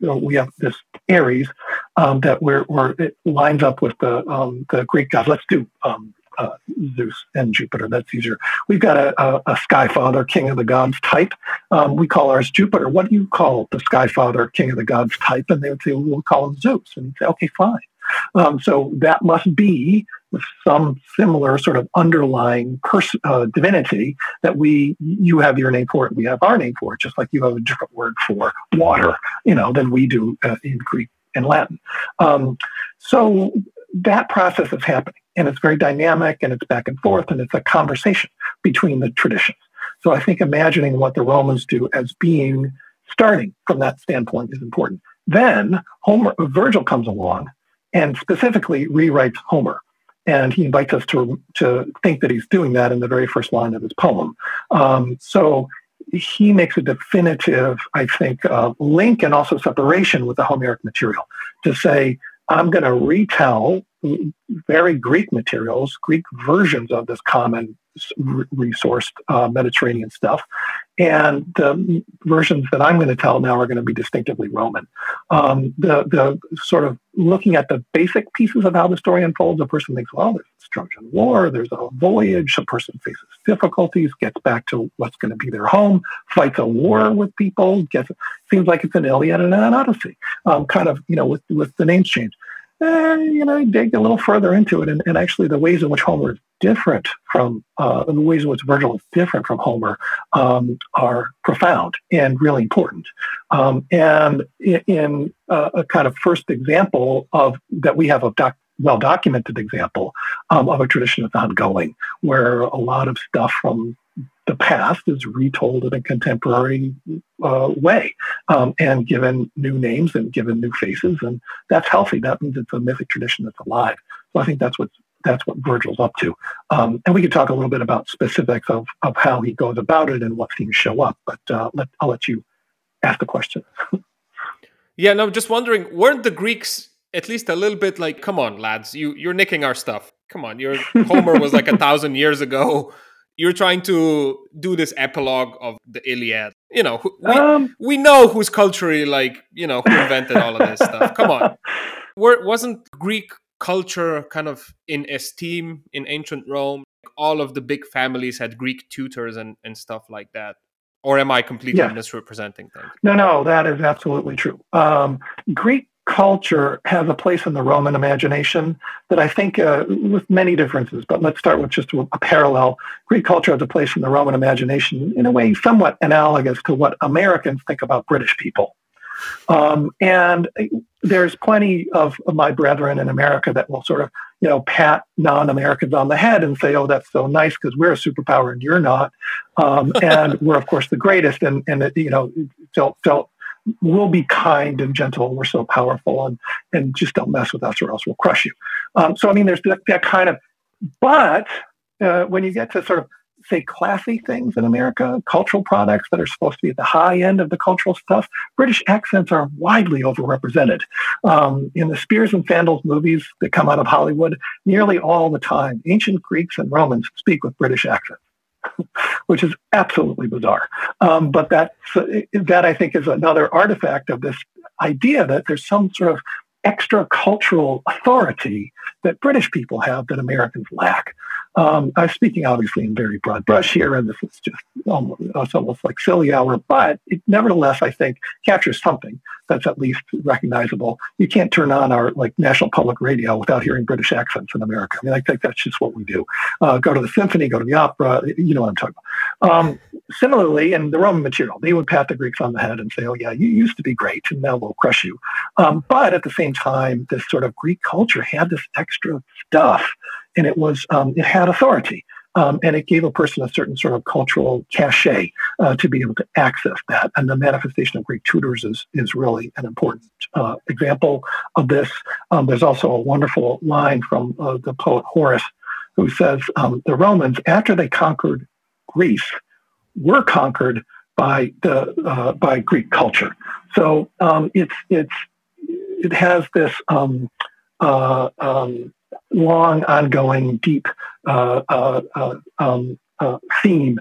we have this Ares um, that we're, we're, it lines up with the um, the Greek gods. Let's do um, uh, Zeus and Jupiter. That's easier. We've got a, a, a Sky Father, King of the Gods type. Um, we call ours Jupiter. What do you call the Sky Father, King of the Gods type? And they would say, well, call him Zeus. And say, okay, fine. Um, so that must be some similar sort of underlying pers- uh, divinity that we you have your name for it, we have our name for it, just like you have a different word for water, you know, than we do uh, in Greek and Latin. Um, so that process is happening, and it's very dynamic, and it's back and forth, and it's a conversation between the traditions. So I think imagining what the Romans do as being starting from that standpoint is important. Then Homer, Virgil comes along and specifically rewrites Homer. And he invites us to, to think that he's doing that in the very first line of his poem. Um, so he makes a definitive, I think, uh, link and also separation with the Homeric material to say, I'm going to retell very Greek materials, Greek versions of this common resourced uh, Mediterranean stuff. And the versions that I'm going to tell now are going to be distinctively Roman. Um, the, the sort of looking at the basic pieces of how the story unfolds, a person thinks, well, there's a Trojan War, there's a voyage, a person faces difficulties, gets back to what's going to be their home, fights a war with people, gets, seems like it's an Iliad and an Odyssey, um, kind of, you know, with, with the names changed eh, you know, dig a little further into it, and, and, actually the ways in which Homer is different from uh, the ways in which Virgil is different from Homer um, are profound and really important. Um, and in, in uh, a kind of first example of that we have a doc, well documented example um, of a tradition that's ongoing, where a lot of stuff from the past is retold in a contemporary uh, way um, and given new names and given new faces. And that's healthy. That means it's a mythic tradition that's alive. So I think that's what that's what Virgil's up to. Um, and we could talk a little bit about specifics of, of how he goes about it and what themes show up. But uh, let, I'll let you ask the question. [LAUGHS] yeah, no, just wondering, weren't the Greeks at least a little bit like, come on, lads, you, you're nicking our stuff. Come on, your Homer was like a thousand years ago you're trying to do this epilogue of the Iliad. You know, we, um, we know who's culturally like, you know, who invented all of this stuff. [LAUGHS] Come on. Where, wasn't Greek culture kind of in esteem in ancient Rome? All of the big families had Greek tutors and, and stuff like that. Or am I completely yeah. misrepresenting things? No, no, that is absolutely true. Um, Greek culture has a place in the Roman imagination that I think, uh, with many differences, but let's start with just a, parallel. Greek culture has a place in the Roman imagination in a way somewhat analogous to what Americans think about British people. Um, and there's plenty of, of, my brethren in America that will sort of, you know, pat non-Americans on the head and say, "Oh, that's so nice because we're a superpower and you're not," um, and we're of course the greatest, and and you know, felt felt we'll be kind and gentle. We're so powerful, and and just don't mess with us, or else we'll crush you. Um, so I mean, there's that, that kind of. But uh, when you get to sort of say classy things in America, cultural products that are supposed to be at the high end of the cultural stuff, British accents are widely overrepresented. Um, in the Spears and Sandals movies that come out of Hollywood, nearly all the time, ancient Greeks and Romans speak with British accents. [LAUGHS] which is absolutely bizarre. Um, but that that I think is another artifact of this idea that there's some sort of extra cultural authority that British people have that Americans lack. Um, I'm speaking obviously in very broad brush here, and this is just almost, it's almost like silly hour, but it nevertheless, I think, captures something that's at least recognizable. You can't turn on our like national public radio without hearing British accents in America. I mean, I think that's just what we do. Uh, go to the symphony, go to the opera, you know what I'm talking about. Um, similarly, in the Roman material, they would pat the Greeks on the head and say, oh, yeah, you used to be great, and now we'll crush you. Um, but at the same time, this sort of Greek culture had this extra stuff, and it was um, it had authority. Um, and it gave a person a certain sort of cultural cachet uh, to be able to access that. And the manifestation of Greek tutors is, is really an important uh, example of this. Um, there's also a wonderful line from uh, the poet Horace who says um, the Romans, after they conquered Greece, were conquered by the uh, by Greek culture. So um, it's it's it has this um, uh, um, long, ongoing, deep uh, uh, uh um, uh, theme,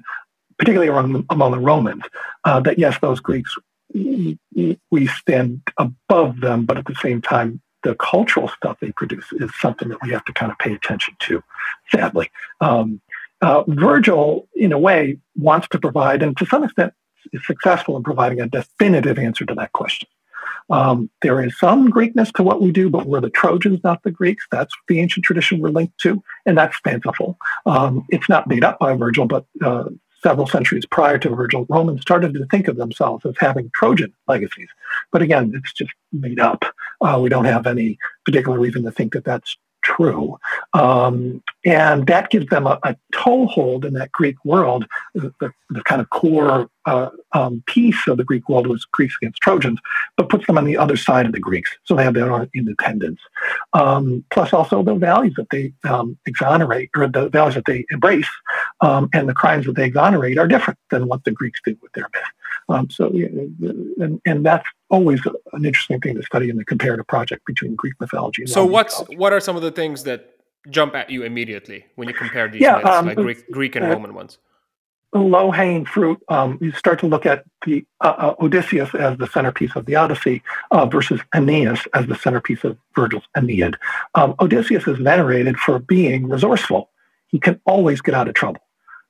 particularly among, among the Romans, uh, that yes, those Greeks, we stand above them, but at the same time, the cultural stuff they produce is something that we have to kind of pay attention to, sadly. Um, Virgil, in a way, wants to provide, and to some extent is successful in providing a definitive answer to that question. Um, there is some Greekness to what we do, but we're the Trojans, not the Greeks. That's the ancient tradition we're linked to, and that's fanciful. Um, it's not made up by Virgil, but uh, several centuries prior to Virgil, Romans started to think of themselves as having Trojan legacies. But again, it's just made up. Uh, we don't have any particular reason to think that that's true. Um, and that gives them a, a, toehold in that Greek world. The, the, kind of core uh, um, piece of the Greek world was Greeks against Trojans, but puts them on the other side of the Greeks. So they have their own independence. Um, plus also the values that they um, exonerate, or the values that they embrace, um, and the crimes that they exonerate are different than what the Greeks did with their myth. Um, so, and, and that's always an interesting thing to study in the comparative project between Greek mythology. so, what's mythology. what are some of the things that jump at you immediately when you compare these yeah, myths, um, like Greek, Greek and uh, Roman ones? Low hanging fruit. Um, you start to look at the uh, uh, Odysseus as the centerpiece of the Odyssey uh, versus Aeneas as the centerpiece of Virgil's Aeneid. Um, Odysseus is venerated for being resourceful. He can always get out of trouble.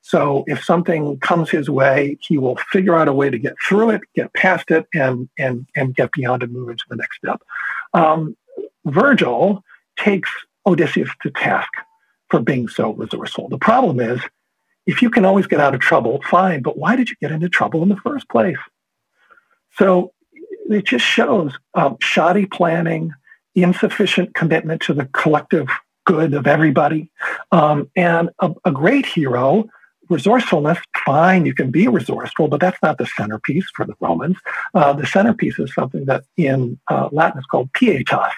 So if something comes his way, he will figure out a way to get through it, get past it, and and and get beyond and move into the next step. Um, Virgil takes Odysseus to task for being so resourceful. The problem is, if you can always get out of trouble, fine, but why did you get into trouble in the first place? So it just shows um, shoddy planning, insufficient commitment to the collective good of everybody, um, and a, a great hero resourcefulness, fine, you can be resourceful, but that's not the centerpiece for the Romans. Uh, the centerpiece is something that in uh, Latin is called pietas.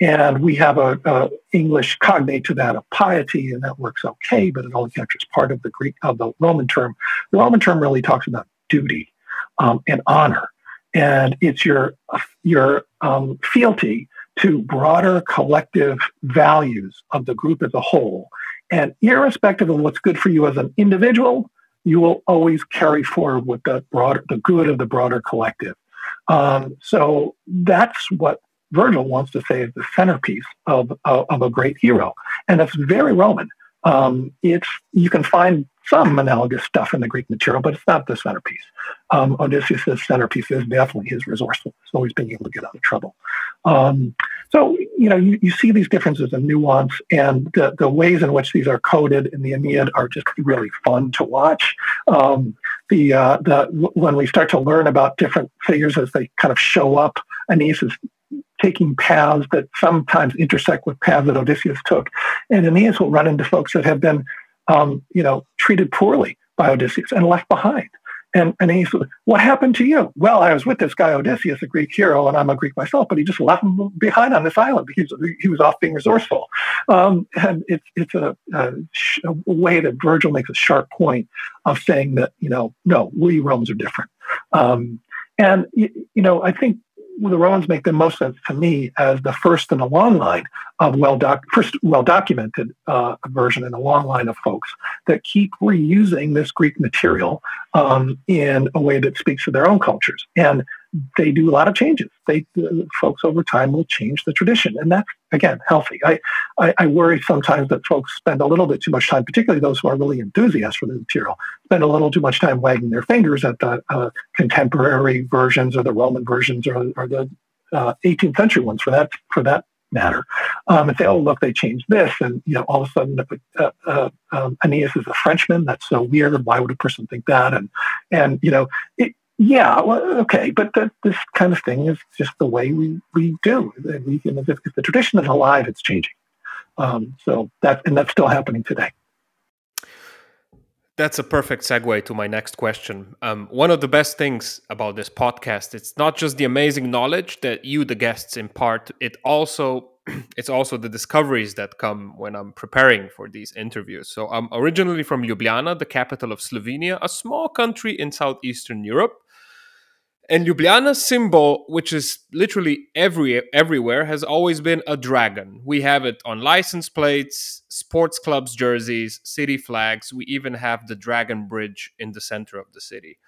And we have a, a, English cognate to that of piety, and that works okay, but it only captures part of the Greek of the Roman term. The Roman term really talks about duty um, and honor, and it's your your um, fealty to broader collective values of the group as a whole and irrespective of what's good for you as an individual, you will always carry forward with the broader, the good of the broader collective. Um, so that's what Virgil wants to say is the centerpiece of, of, of a great hero, and it's very Roman. Um, it's you can find some analogous stuff in the Greek material, but it's not the centerpiece. Um, Odysseus' centerpiece is definitely his resourcefulness, always being able to get out of trouble. Um, so, you know, you, you see these differences in nuance, and the, the ways in which these are coded in the Aeneid are just really fun to watch. Um, the, uh, the when we start to learn about different figures as they kind of show up, Aeneas is taking paths that sometimes intersect with paths that Odysseus took, and Aeneas will run into folks that have been um, you know, treated poorly by Odysseus and left behind. And, and he said, what happened to you? Well, I was with this guy Odysseus, a Greek hero, and I'm a Greek myself, but he just left me behind on this island because he was off being resourceful. Um, and it's it's a, a, a, way that Virgil makes a sharp point of saying that, you know, no, we Romans are different. Um, and, you, you know, I think the Romans make the most sense to me as the first in a long line of well doc- first well documented uh, version in a long line of folks that keep reusing this Greek material um, in a way that speaks to their own cultures. And they do a lot of changes. They uh, folks over time will change the tradition, and that's again healthy. I, I, I worry sometimes that folks spend a little bit too much time, particularly those who are really enthusiasts for the material, spend a little too much time wagging their fingers at the uh, contemporary versions or the Roman versions or, or the uh, 18th century ones for that for that matter, um, and say, "Oh, look, they changed this," and you know, all of a sudden, uh, uh, um, Aeneas is a Frenchman. That's so weird. Why would a person think that? And and you know, it, yeah, well, okay, but the, this kind of thing is just the way we, we do. We, you know, if, if the tradition is alive, it's changing. Um, so that and that's still happening today. That's a perfect segue to my next question. Um, one of the best things about this podcast, it's not just the amazing knowledge that you, the guests, impart. It also, [CLEARS THROAT] it's also the discoveries that come when I'm preparing for these interviews. So I'm originally from Ljubljana, the capital of Slovenia, a small country in southeastern Europe. And Ljubljana's symbol, which is literally every everywhere, has always been a dragon. We have it on license plates, sports clubs jerseys, city flags. We even have the dragon bridge in the center of the city.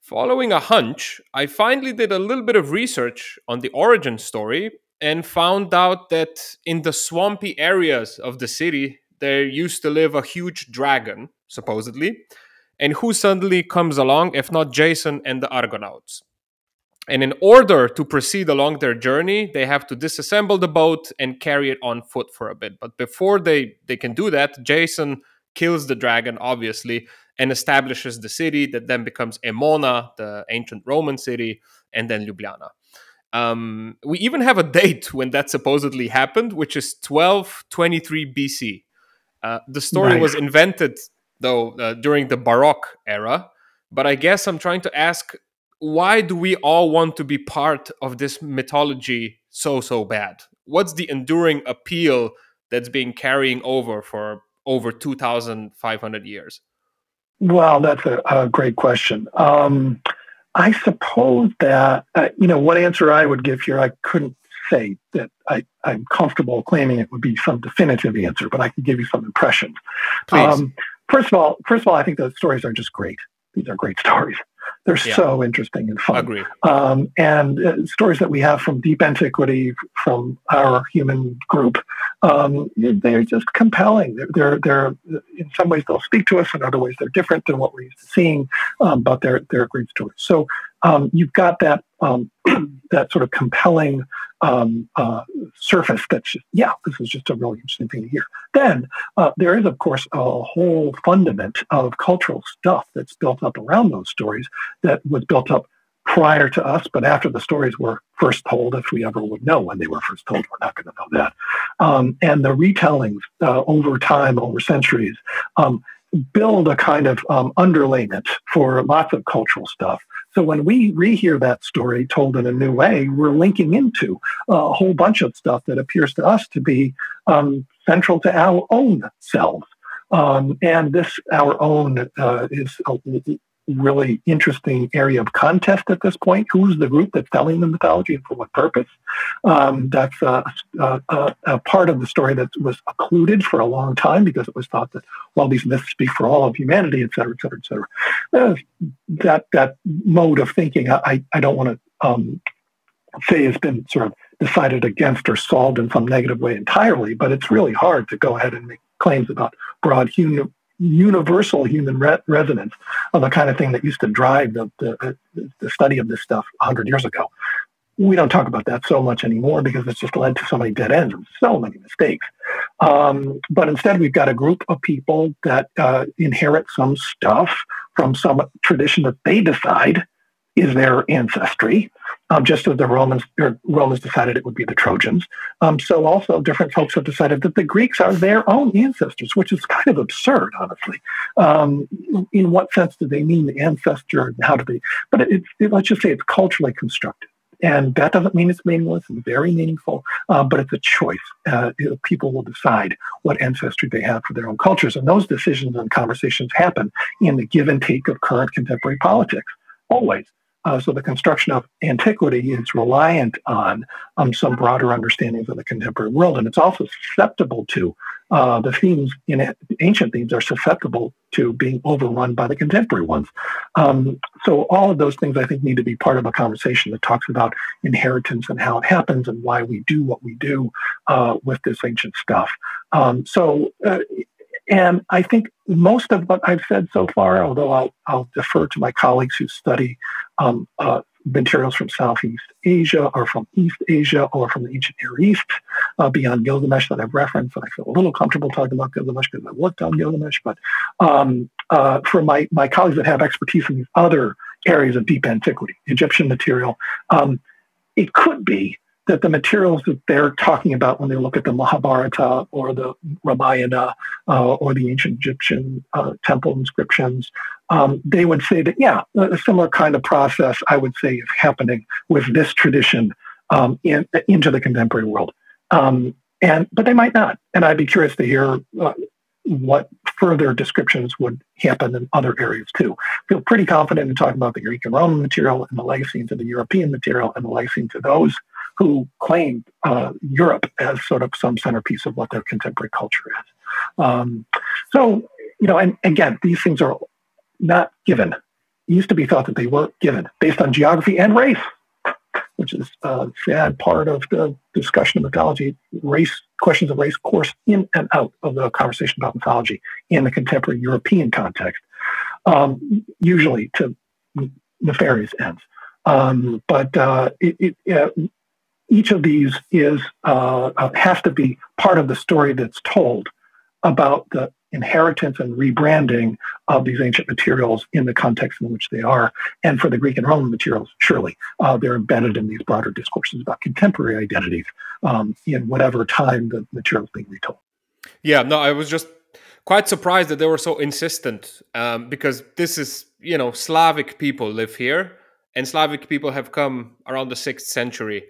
Following a hunch, I finally did a little bit of research on the origin story and found out that in the swampy areas of the city, there used to live a huge dragon, supposedly. And who suddenly comes along if not Jason and the Argonauts? And in order to proceed along their journey, they have to disassemble the boat and carry it on foot for a bit. But before they, they can do that, Jason kills the dragon, obviously, and establishes the city that then becomes Emona, the ancient Roman city, and then Ljubljana. Um, we even have a [LAUGHS] date when that supposedly happened, which is 1223 BC. Uh, the story nice. was invented, though, uh, during the Baroque era. But I guess I'm trying to ask why do we all want to be part of this mythology so, so bad? What's the enduring appeal that's been carrying over for over 2,500 years? Well, that's a, a great question. Um, I suppose that, uh, you know, what answer I would give here, I couldn't say that I, am comfortable claiming it would be some definitive answer, but I can give you some impressions. Um, first of all, first of all, I think those stories are just great. These are great [LAUGHS] stories. [LAUGHS] They're yeah. so interesting and fun. Agree. Um, and uh, stories that we have from deep antiquity, from our human group, um, they're just compelling. They're, they're, they're, in some ways they'll speak to us, in other ways they're different than what we're used to seeing, um, but they're they're great stories. So um, you've got that um, [CLEARS THROAT] that sort of compelling um, uh, surface that's just, yeah, this is just a really interesting thing to hear. Then uh, there is, of course, a whole fundament of cultural stuff that's built up around those stories that was built up prior to us, but after the stories were first told, if we ever would know when they were first told, we're not going to know that. Um, and the retellings uh, over time, over centuries, um, build a kind of um, underlayment for lots of cultural stuff. So when we rehear that story told in a new way, we're linking into a whole bunch of stuff that appears to us to be um, central to our own selves. Um, and this, our own, uh, is a really interesting area of contest at this point. Who's the group that's telling the mythology and for what purpose? Um, that's uh, uh, uh, a part of the story that was occluded for a long time because it was thought that, well, these myths speak for all of humanity, et cetera, et cetera, et cetera. Uh, that, that mode of thinking, I, I don't want to um, say has been sort of decided against or solved in some negative way entirely, but it's really hard to go ahead and make claims about broad human, universal human re- resonance of the kind of thing that used to drive the, the, the study of this stuff 100 years ago. We don't talk about that so much anymore because it's just led to so many dead ends and so many mistakes. Um, but instead, we've got a group of people that uh, inherit some stuff from some tradition that they decide is their ancestry, um, just as the Romans Romans decided it would be the Trojans. Um, so also different folks have decided that the Greeks are their own ancestors, which is kind of absurd, honestly. Um, in what sense do they mean the ancestor? How do they? But it, it, let's just say it's culturally constructed. And that doesn't mean it's meaningless. It's very meaningful, uh, but it's a choice. Uh, people will decide what ancestry they have for their own cultures. And those decisions and conversations happen in the give and take of current contemporary politics, always. Uh, so the construction of antiquity is reliant on um, some broader understandings of the contemporary world, and it's also susceptible to uh, the themes in ancient themes are susceptible to being overrun by the contemporary ones. Um, so all of those things I think need to be part of a conversation that talks about inheritance and how it happens and why we do what we do uh, with this ancient stuff. Um, so uh, and I think most of what I've said so far, although I'll, I'll defer to my colleagues who study um, uh, materials from Southeast Asia or from East Asia or from the ancient Near East uh, beyond Gilgamesh that I've referenced. And I feel a little comfortable talking about Gilgamesh because I've worked on Gilgamesh. But um, uh, for my, my colleagues that have expertise in these other areas of deep antiquity, Egyptian material, um, it could be that the materials that they're talking about when they look at the Mahabharata or the Ramayana uh, or the ancient Egyptian uh, temple inscriptions, um, they would say that, yeah, a similar kind of process, I would say, is happening with this tradition um, in, into the contemporary world. Um, and But they might not. And I'd be curious to hear uh, what further descriptions would happen in other areas too. I feel pretty confident in talking about the Greek and Roman material and the legacy into the European material and the legacy into those who claimed uh, Europe as sort of some centerpiece of what their contemporary culture is. Um, so, you know, and again, these things are not given. It used to be thought that they were given based on geography and race, which is a sad part of the discussion of mythology. Race questions of race course in and out of the conversation about mythology in the contemporary European context, um, usually to nefarious ends. Um, but uh, it, it, uh, each of these is uh, uh, has to be part of the story that's told about the inheritance and rebranding of these ancient materials in the context in which they are. And for the Greek and Roman materials, surely uh, they're embedded in these broader discourses about contemporary identities um, in whatever time the material is being retold. Yeah, no, I was just quite surprised that they were so insistent um, because this is, you know, Slavic people live here, and Slavic people have come around the sixth century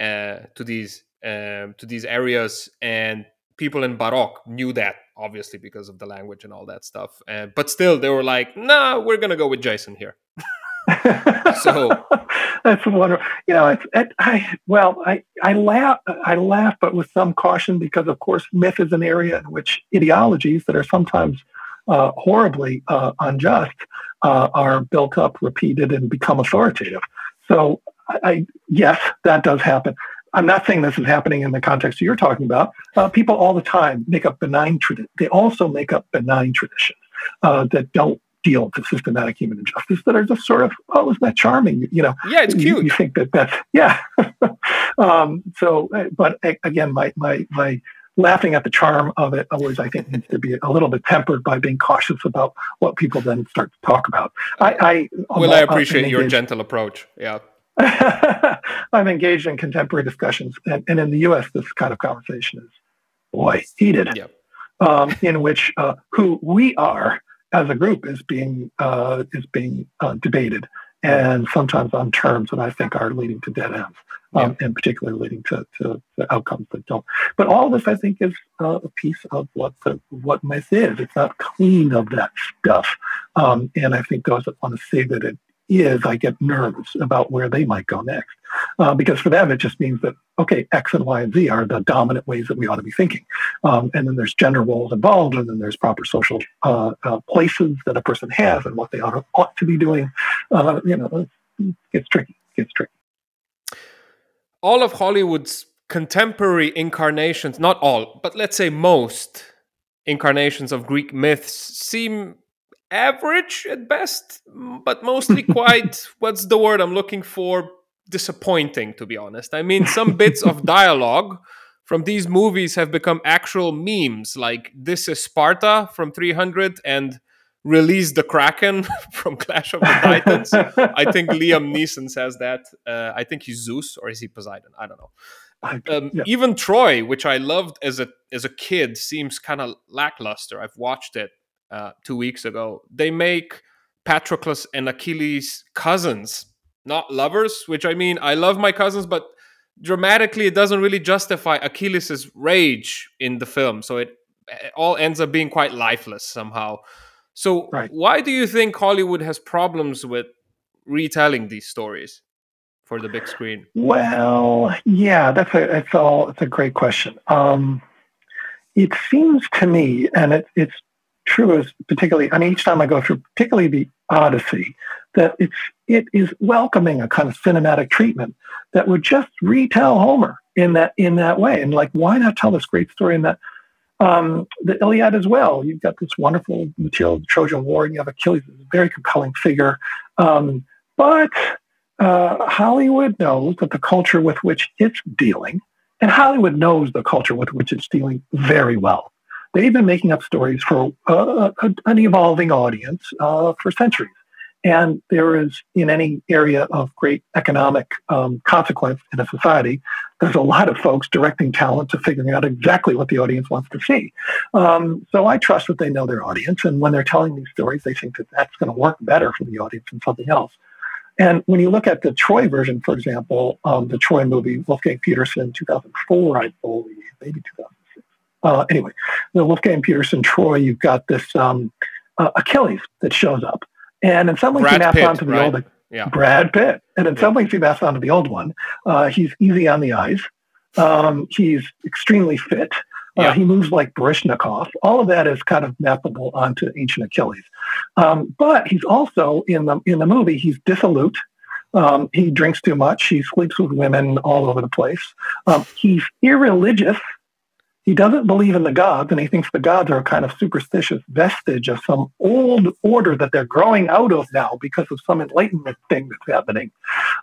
uh, to these um, to these areas, and people in Baroque knew that obviously because of the language and all that stuff. Uh, but still, they were like, "Nah, we're gonna go with Jason here." [LAUGHS] so that's wonderful. You know, it's it, I well, I I laugh I laugh, but with some caution because, of course, myth is an area in which ideologies that are sometimes uh, horribly uh, unjust uh, are built up, repeated, and become authoritative. So, I, I yes, that does happen. I'm not saying this is happening in the context you're talking about. Uh, people all the time make up benign traditions. They also make up benign traditions uh, that don't deal with systematic human injustice that are just sort of, oh, isn't that charming? You know, yeah, it's cute. You, you think that that's yeah. [LAUGHS] um, so, uh, but again, my my my laughing at the charm of it always, I think, needs to be a little bit tempered by being cautious about what people then start to talk about. I, I well, I appreciate your gentle approach. Yeah. [LAUGHS] I'm engaged in contemporary discussions, and, and, in the U.S., this kind of conversation is, boy, heated. Yep. Um, in which uh, who we are as a group is being uh, is being uh, debated, and sometimes on terms that I think are leading to dead ends, um, and particularly leading to, to, to, outcomes that don't. But all this, I think, is uh, a piece of what the, what myth is. It's not clean of that stuff, um, and I think those that want to say that it is, I get nervous about where they might go next. Uh, because for them, it just means that, okay, X and Y and Z are the dominant ways that we ought to be thinking. Um, and then there's gender roles involved, and then there's proper social uh, uh, places that a person has and what they ought to, ought to be doing. Uh, you know, it gets tricky. It gets tricky. All of Hollywood's contemporary incarnations, not all, but let's say most incarnations of Greek myths seem average at best, but mostly [LAUGHS] quite, what's the word I'm looking for? Disappointing, to be honest. I mean, some bits of dialogue from these movies have become actual memes, like This is Sparta from 300 and Release the Kraken [LAUGHS] from Clash of the Titans. I think Liam Neeson says that. Uh, I think he's Zeus or is he Poseidon? I don't know. Um, yeah. Even Troy, which I loved as a as a kid, seems kind of lackluster. I've watched it uh, two weeks ago. They make Patroclus and Achilles cousins, not lovers. Which I mean, I love my cousins, but dramatically, it doesn't really justify Achilles' rage in the film. So it, it all ends up being quite lifeless somehow. So right. why do you think Hollywood has problems with retelling these stories? for the big screen? Well, yeah, that's a it's all it's a great question. Um, it seems to me, and it, it's true as particularly, I mean, each time I go through, particularly the Odyssey, that it's it is welcoming a kind of cinematic treatment that would just retell Homer in that in that way. And like, why not tell this great story in that um, the Iliad as well? You've got this wonderful material, the Trojan War, and you have Achilles, a very compelling figure. Um, but uh, Hollywood knows that the culture with which it's dealing, and Hollywood knows the culture with which it's dealing very well. They've been making up stories for uh, an evolving audience uh, for centuries. And there is, in any area of great economic um, consequence in a society, there's a lot of folks directing talent to figuring out exactly what the audience wants to see. Um, so I trust that they know their audience. And when they're telling these stories, they think that that's going to work better for the audience than something else. And when you look at the Troy version, for example, um, the Troy movie, Wolfgang Petersen, 2004, I believe, maybe 2000 uh, anyway, the Wolfgang Petersen Troy, you've got this um, uh, Achilles that shows up. And in some ways, Brad he maps onto the right? old yeah. Brad Pitt. And in yeah. some ways, he maps onto the old one. Uh, he's easy on the eyes. Um, he's extremely fit. Uh, yeah. He moves like Baryshnikov. All of that is kind of mappable onto ancient Achilles. Um, but he's also in the in the movie. He's dissolute. Um, he drinks too much. He sleeps with women all over the place. Um, he's irreligious he doesn't believe in the gods, and he thinks the gods are a kind of superstitious vestige of some old order that they're growing out of now because of some enlightenment thing that's happening.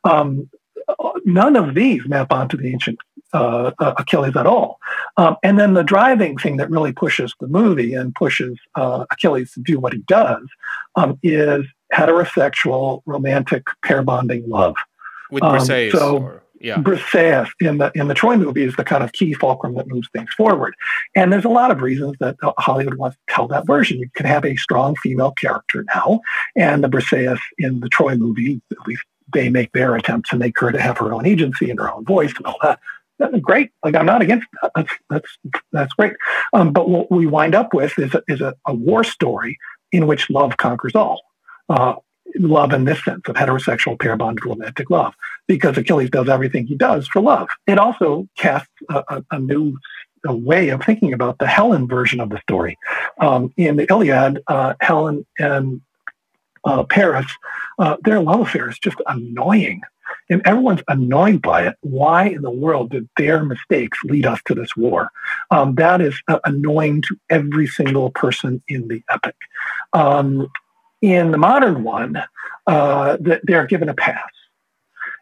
Um, none of these map onto the ancient uh, uh, Achilles at all. Um, and then the driving thing that really pushes the movie and pushes uh, Achilles to do what he does um, is heterosexual romantic pair bonding love. With Briseis. Um, so, or, yeah. Briseis in the in the Troy movie is the kind of key fulcrum that moves things forward. And there's a lot of reasons that Hollywood wants to tell that version. You can have a strong female character now, and the Briseis in the Troy movie, at least they make their attempt to make her to have her own agency and her own voice and all that. That's great. Like I'm not against that. That's that's that's great. Um, but what we wind up with is a, is a, a war story in which love conquers all. Uh, love in this sense of heterosexual pair bonded romantic love, because Achilles does everything he does for love. It also casts a, a, a new a way of thinking about the Helen version of the story. Um, in the Iliad, uh, Helen and uh, Paris, uh, their love affair is just annoying. And everyone's annoyed by it. Why in the world did their mistakes lead us to this war? Um, that is uh, annoying to every single person in the epic. Um, in the modern one, uh, they're given a pass.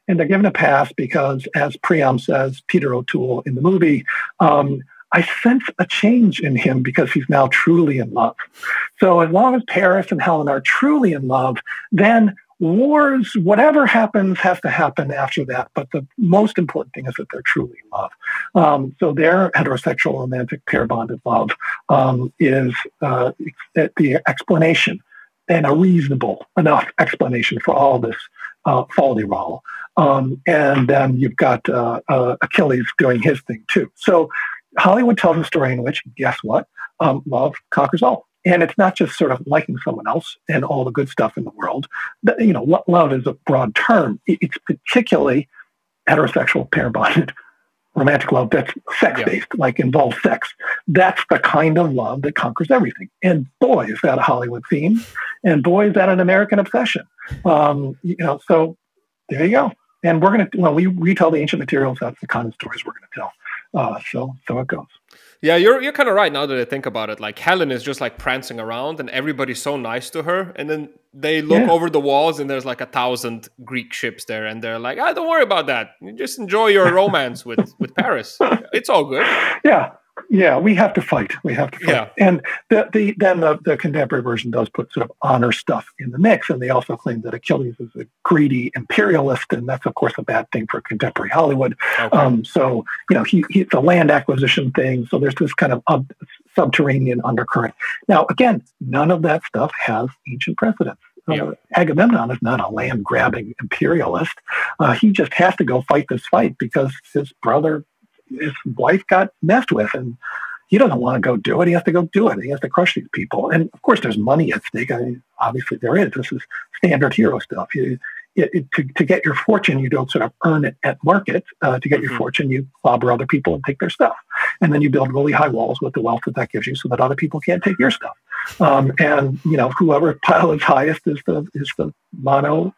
And they're given a pass because, as Priam says, Peter O'Toole in the movie, um, I sense a change in him because he's now truly in love. So as long as Paris and Helen are truly in love, then wars, whatever happens, has to happen after that. But the most important thing is that they're truly in love. Um, so their heterosexual romantic pair bonded love um, is uh, the explanation and a reasonable enough explanation for all this uh, folly. Um, and then you've got uh, uh, Achilles doing his thing too. So Hollywood tells a story in which, guess what? Um, love conquers all. And it's not just sort of liking someone else and all the good stuff in the world. You know, love is a broad term. It's particularly heterosexual, pair bonded, romantic love that's sex based, yeah. like involves sex. That's the kind of love that conquers everything. And boy, is that a Hollywood theme. And boy, is that an American obsession. Um, you know, so there you go. And we're going to, well, we retell the ancient materials. That's the kind of stories we're going to tell. Uh, so, so it goes. Yeah, you're you're kind of right now that I think about it. Like Helen is just like prancing around, and everybody's so nice to her. And then they look yeah. over the walls, and there's like a thousand Greek ships there, and they're like, "Ah, don't worry about that. You just enjoy your [LAUGHS] romance with with Paris. It's all good." Yeah, yeah, we have to fight. We have to fight. Yeah. And the, the then the, the contemporary version does put sort of honor stuff in the mix, and they also claim that Achilles is a greedy imperialist, and that's of course a bad thing for contemporary Hollywood. Okay. Um, so you know, he, he, it's a land acquisition thing. So there's this kind of subterranean undercurrent. Now, again, none of that stuff has ancient precedents. Uh, Agamemnon is not a land grabbing imperialist. Uh, he just has to go fight this fight because his brother his wife got messed with and he doesn't want to go do it. He has to go do it. He has to crush these people. And of course, there's money at stake. I mean, obviously, there is. This is standard hero stuff. You, it, it, to, to get your fortune, you don't sort of earn it at market. Uh, to get your mm-hmm. fortune, you clobber other people and take their stuff. And then you build really high walls with the wealth that that gives you so that other people can't take your stuff. Um, and, you know, whoever [LAUGHS] pile is highest is the, is the mono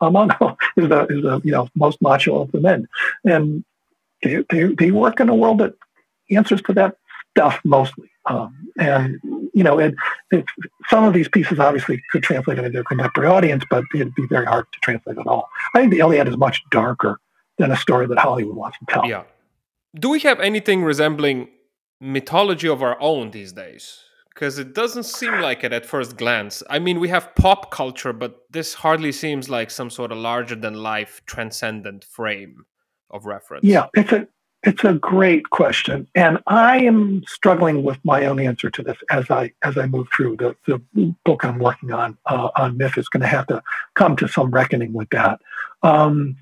uh, mono [LAUGHS] is the is the you know most macho of the men, and they, they, they work in a world that answers to that stuff mostly. Um, and, you know, it, it, some of these pieces obviously could translate into a contemporary audience, but it'd be very hard to translate at all. I think the Iliad is much darker than a story that Hollywood wants to tell. Yeah. Do we have anything resembling mythology of our own these days? Because it doesn't seem like it at first glance. I mean, we have pop culture, but this hardly seems like some sort of larger than life transcendent frame of reference? Yeah, it's a it's a great question, and I am struggling with my own answer to this as I as I move through the, the book I'm working on uh, on myth is going to have to come to some reckoning with that. Um,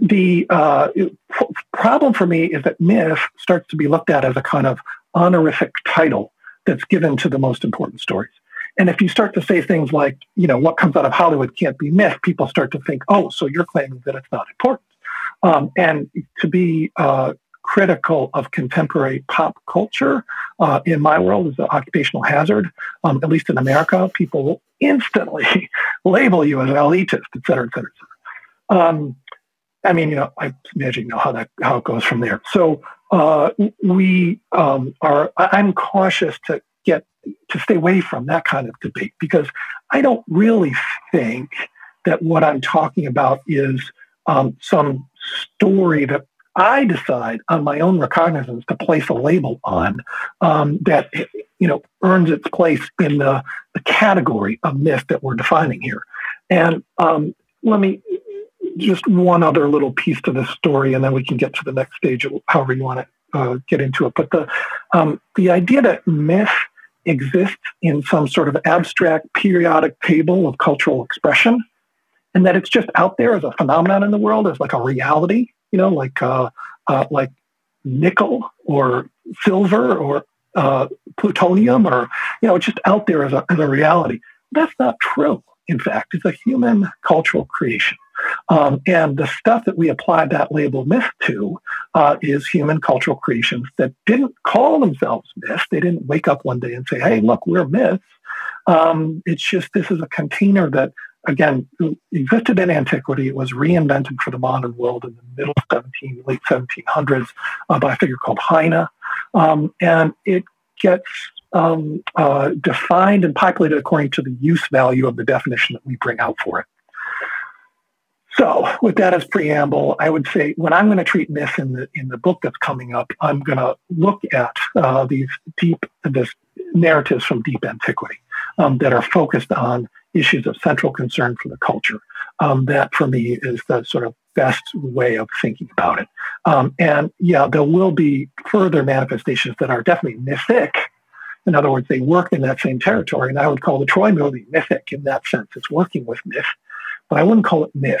the uh, problem for me is that myth starts to be looked at as a kind of honorific title that's given to the most important stories. And if you start to say things like, you know, what comes out of Hollywood can't be myth, people start to think, oh, so you're claiming that it's not important. Um, and to be uh, critical of contemporary pop culture uh, in my world is an occupational hazard. Um, at least in America, people will instantly [LAUGHS] label you as an elitist, et cetera, et cetera, et cetera. Um, I mean, you know, I imagine you know how that how it goes from there. So uh, we um, are. I'm cautious to get to stay away from that kind of debate because I don't really think that what I'm talking about is um, some story that I decide on my own recognizance to place a label on um, that you know earns its place in the, the category of myth that we're defining here. And um, let me just one other little piece to this story, and then we can get to the next stage, however you want to uh, get into it. But the um, the idea that myth exists in some sort of abstract periodic table of cultural expression, and that it's just out there as a phenomenon in the world, as like a reality, you know, like uh, uh, like nickel or silver or uh, plutonium, or you know, it's just out there as a, as a reality. That's not true. In fact, it's a human cultural creation. Um, and the stuff that we apply that label myth to uh, is human cultural creations that didn't call themselves myths. They didn't wake up one day and say, hey, look, we're myths. Um, it's just this is a container that, again, existed in antiquity. It was reinvented for the modern world in the middle 17, late 1700s uh, by a figure called Heyne. Um, and it gets um, uh, defined and populated according to the use value of the definition that we bring out for it. So, with that as preamble, I would say when I'm going to treat myth in the in the book that's coming up, I'm going to look at uh, these deep this narratives from deep antiquity um, that are focused on issues of central concern for the culture. Um, that, for me, is the sort of best way of thinking about it. Um, and yeah, there will be further manifestations that are definitely mythic. In other words, they work in that same territory, and I would call the Troy movie mythic in that sense. It's working with myth but I wouldn't call it myth.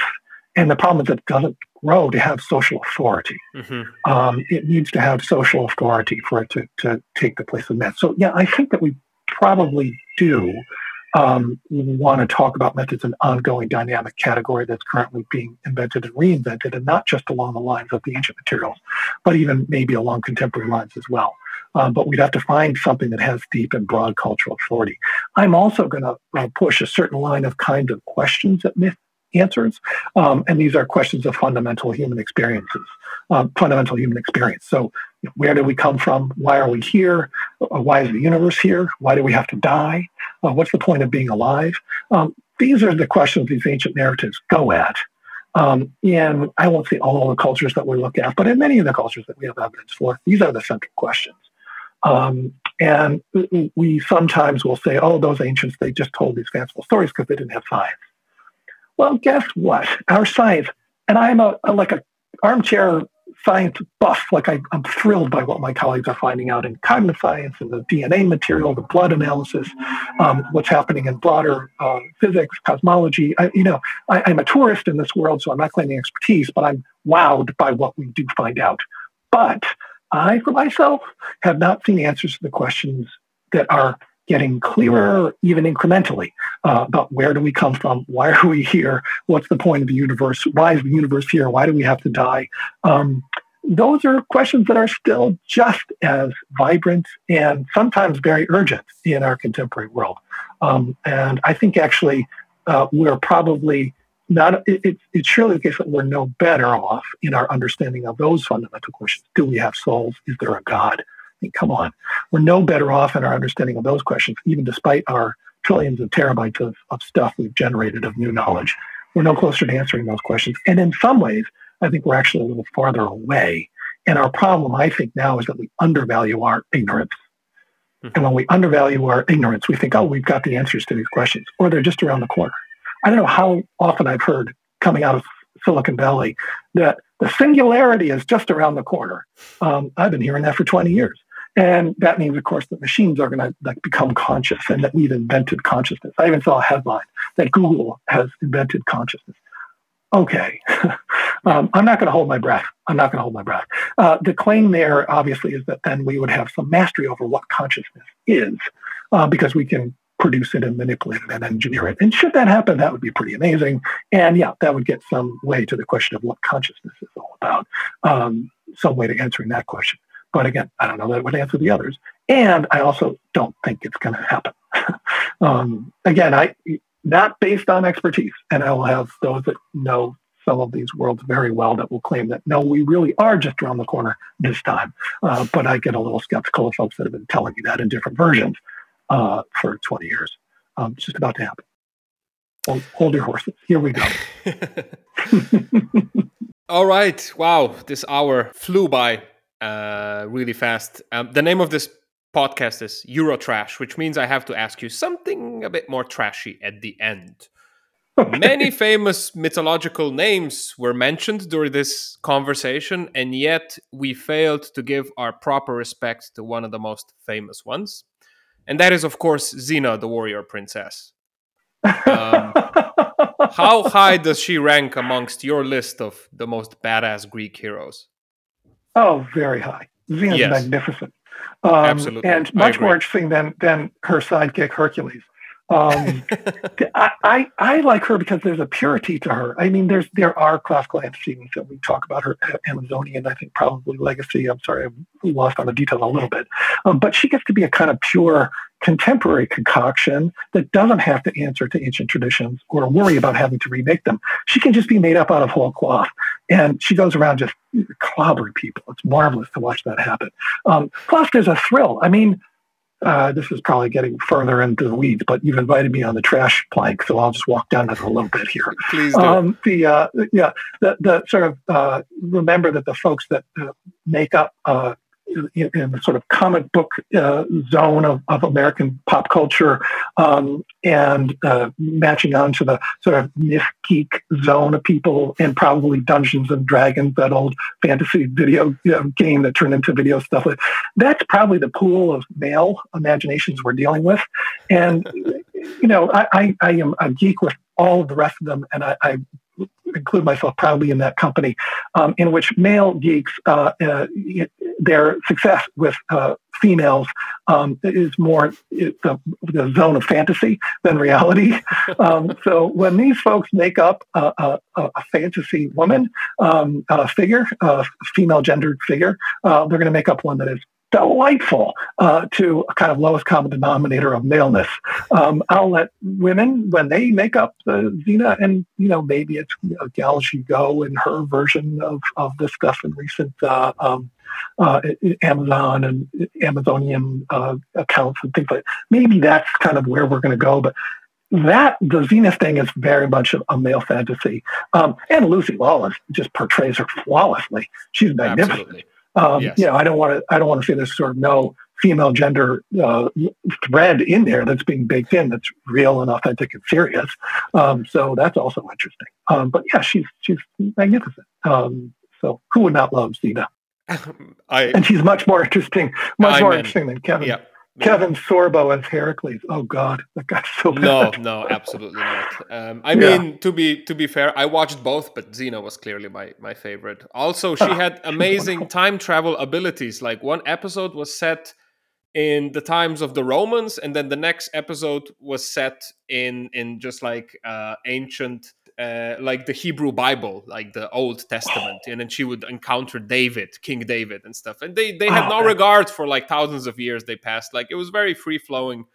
And the problem is it doesn't grow to have social authority. Mm-hmm. Um, it needs to have social authority for it to, to take the place of myth. So, yeah, I think that we probably do um, want to talk about myth as an ongoing dynamic category that's currently being invented and reinvented, and not just along the lines of the ancient materials, but even maybe along contemporary lines as well. Um, but we'd have to find something that has deep and broad cultural authority. I'm also going to uh, push a certain line of kind of questions that myth answers. Um, and these are questions of fundamental human experiences, um, fundamental human experience. So, where did we come from? Why are we here? Uh, why is the universe here? Why do we have to die? Uh, what's the point of being alive? Um, these are the questions these ancient narratives go at. Um, and I won't say all the cultures that we look at, but in many of the cultures that we have evidence for, these are the central questions. Um, and we sometimes will say, oh, those ancients, they just told these fanciful stories because they didn't have science. Well, guess what? Our science, and I'm a, a like an armchair science buff. Like I, am thrilled by what my colleagues are finding out in cognitive science and the DNA material, the blood analysis, um, what's happening in broader uh, physics, cosmology. I, you know, I, I'm a tourist in this world, so I'm not claiming expertise, but I'm wowed by what we do find out. But I, for myself, have not seen answers to the questions that are getting clearer even incrementally uh, about where do we come from? Why are we here? What's the point of the universe? Why is the universe here? Why do we have to die? Um, those are questions that are still just as vibrant and sometimes very urgent in our contemporary world. Um, and i think actually uh, we're probably not it, it, it's surely the case that we're no better off in our understanding of those fundamental questions. Do we have souls? Is there a god mean, come on. We're no better off in our understanding of those questions, even despite our trillions of terabytes of, of stuff we've generated of new knowledge. We're no closer to answering those questions. And in some ways, I think we're actually a little farther away. And our problem, I think, now is that we undervalue our ignorance. Mm-hmm. And when we undervalue our ignorance, we think, oh, we've got the answers to these questions, or they're just around the corner. I don't know how often I've heard coming out of Silicon Valley that the singularity is just around the corner. Um, I've been hearing that for 20 years. And that means, of course, that machines are going to like become conscious and that we've invented consciousness. I even saw a headline that Google has invented consciousness. Okay, [LAUGHS] um, I'm not going to hold my breath. I'm not going to hold my breath. Uh, the claim there, obviously, is that then we would have some mastery over what consciousness is uh, because we can produce it and manipulate it and engineer it. And should that happen, that would be pretty amazing. And yeah, that would get some way to the question of what consciousness is all about, um, some way to answering that question. But again, I don't know that it would answer the others. And I also don't think it's going to happen. [LAUGHS] um, again, I not based on expertise, and I will have those that know some of these worlds very well that will claim that no, we really are just around the corner this time. Uh, but I get a little skeptical of folks that have been telling me that in different versions uh, for 20 years. Um, it's just about to happen. Hold, hold your horses. Here we go. [LAUGHS] [LAUGHS] All right. Wow. This hour flew by uh, really fast. Um, the name of this podcast is Eurotrash, which means I have to ask you something a bit more trashy at the end. Okay. Many famous mythological names were mentioned during this conversation, and yet we failed to give our proper respect to one of the most famous ones. And that is, of course, Xena, the warrior princess. Um, [LAUGHS] how high does she rank amongst your list of the most badass Greek heroes? Oh, very high. Xena yes. magnificent. Um, Absolutely. And much more interesting than, than her sidekick Hercules. Um, I, I, I like her because there's a purity to her. I mean, there's there are classical antecedents that we talk about her Amazonian. I think probably legacy. I'm sorry, I'm lost on the detail a little bit, um, but she gets to be a kind of pure contemporary concoction that doesn't have to answer to ancient traditions or worry about having to remake them. She can just be made up out of whole cloth, and she goes around just clobbering people. It's marvelous to watch that happen. Um, plus, there's a thrill. I mean uh, this is probably getting further into the weeds, but you've invited me on the trash plank, so I'll just walk down it a little bit here. Please do. Um, the uh, yeah, the the sort of uh, remember that the folks that uh, make up uh, in, the sort of comic book uh, zone of, of American pop culture um, and uh, matching on to the sort of myth geek zone of people and probably Dungeons and Dragons, that old fantasy video you know, game that turned into video stuff. That's probably the pool of male imaginations we're dealing with. And, you know, I, I, I am a geek with all of the rest of them, and I, I include myself proudly in that company, um, in which male geeks, uh, uh, their success with uh, females um, is more the, the, zone of fantasy than reality. [LAUGHS] Um, so when these folks make up a, a, a fantasy woman um, a figure, a female gendered figure, uh, they're going to make up one that is delightful uh, to a kind of lowest common denominator of maleness. Um, I'll let women, when they make up the Xena, and you know maybe it's you know, Gal Go in her version of, of this stuff in recent uh, um, uh, Amazon and Amazonian uh, accounts and things like. That. Maybe that's kind of where we're going to go, but. That the Xena thing is very much a, a male fantasy, um, and Lucy Lawless just portrays her flawlessly. She's magnificent. Absolutely. Um, yes. You know, I don't want to. I don't want to say there's sort of no female gender uh, thread in there that's being baked in that's real and authentic and serious. Um, so that's also interesting. Um, but yeah, she's she's magnificent. Um, so who would not love Xena? [LAUGHS] I, and she's much more interesting, much I more interesting than Kevin. Yeah. Kevin Sorbo as Heracles. Oh God, that guy's so bad. No, no, absolutely not. Um, I yeah. mean, to be to be fair, I watched both, but Xena was clearly my my favorite. Also, she had amazing time travel abilities. Like one episode was set in the times of the Romans, and then the next episode was set in in just like uh, ancient uh, like the Hebrew Bible, like the Old Testament, and then she would encounter David, King David, and stuff. And they they had oh, no regard for like thousands of years they passed. Like it was very free flowing.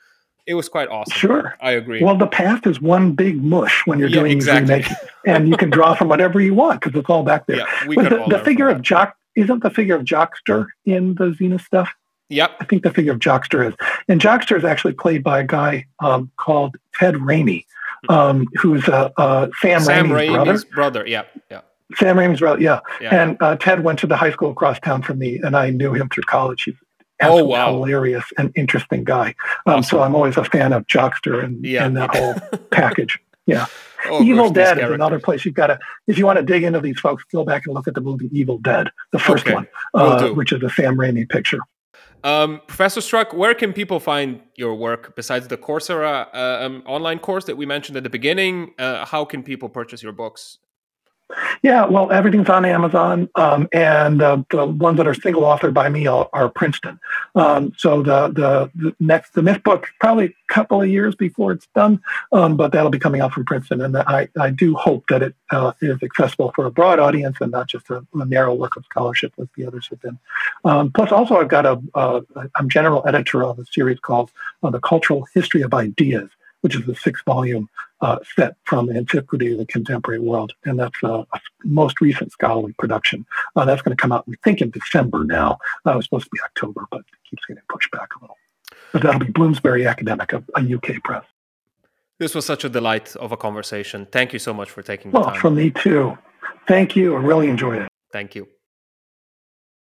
It was quite awesome. Sure, I agree. Well, the path is one big mush when you're yeah, doing exactly. and you can draw from whatever you want because it's all back there. Yeah, we the, the figure of Jock isn't the figure of Joxer in the Xena stuff. Yep. I think the figure of Joxer is. And Joxer is actually played by a guy um, called Ted Raimi, um, who's uh, uh, Sam, Sam Raimi's, Raimi's brother. brother. Yeah, yeah. Sam Raimi's brother. Yeah. yeah. And uh, Ted went to the high school across town from me, and I knew him through college. He's oh wow, hilarious and interesting guy. Um, awesome. So I'm always a fan of Joxer and, yeah. and that whole [LAUGHS] package. Yeah. Oh, Evil Dead is another place you've got to, if you want to dig into these folks, go back and look at the movie Evil Dead, the first okay. one, uh, which is a Sam Raimi picture. Um, Professor Struck, where can people find your work besides the Coursera uh, um, online course that we mentioned at the beginning? Uh, how can people purchase your books yeah, well, everything's on Amazon, um, and uh, the ones that are single authored by me are, are Princeton. Um, so the, the, the next the myth book probably a couple of years before it's done, um, but that'll be coming out from Princeton, and I, I do hope that it uh, is accessible for a broad audience and not just a, a narrow work of scholarship as the others have been. Um, plus, also I've got a I'm general editor of a series called uh, the Cultural History of Ideas which is a six volume uh, set from antiquity to the contemporary world. And that's uh, a most recent scholarly production. Uh, that's going to come out, we think, in December now. Uh, was supposed to be October, but it keeps getting pushed back a little. But that'll be Bloomsbury Academic, a, a UK press. This was such a delight of a conversation. Thank you so much for taking the well, time. from me too. Thank you. I really enjoyed it. Thank you.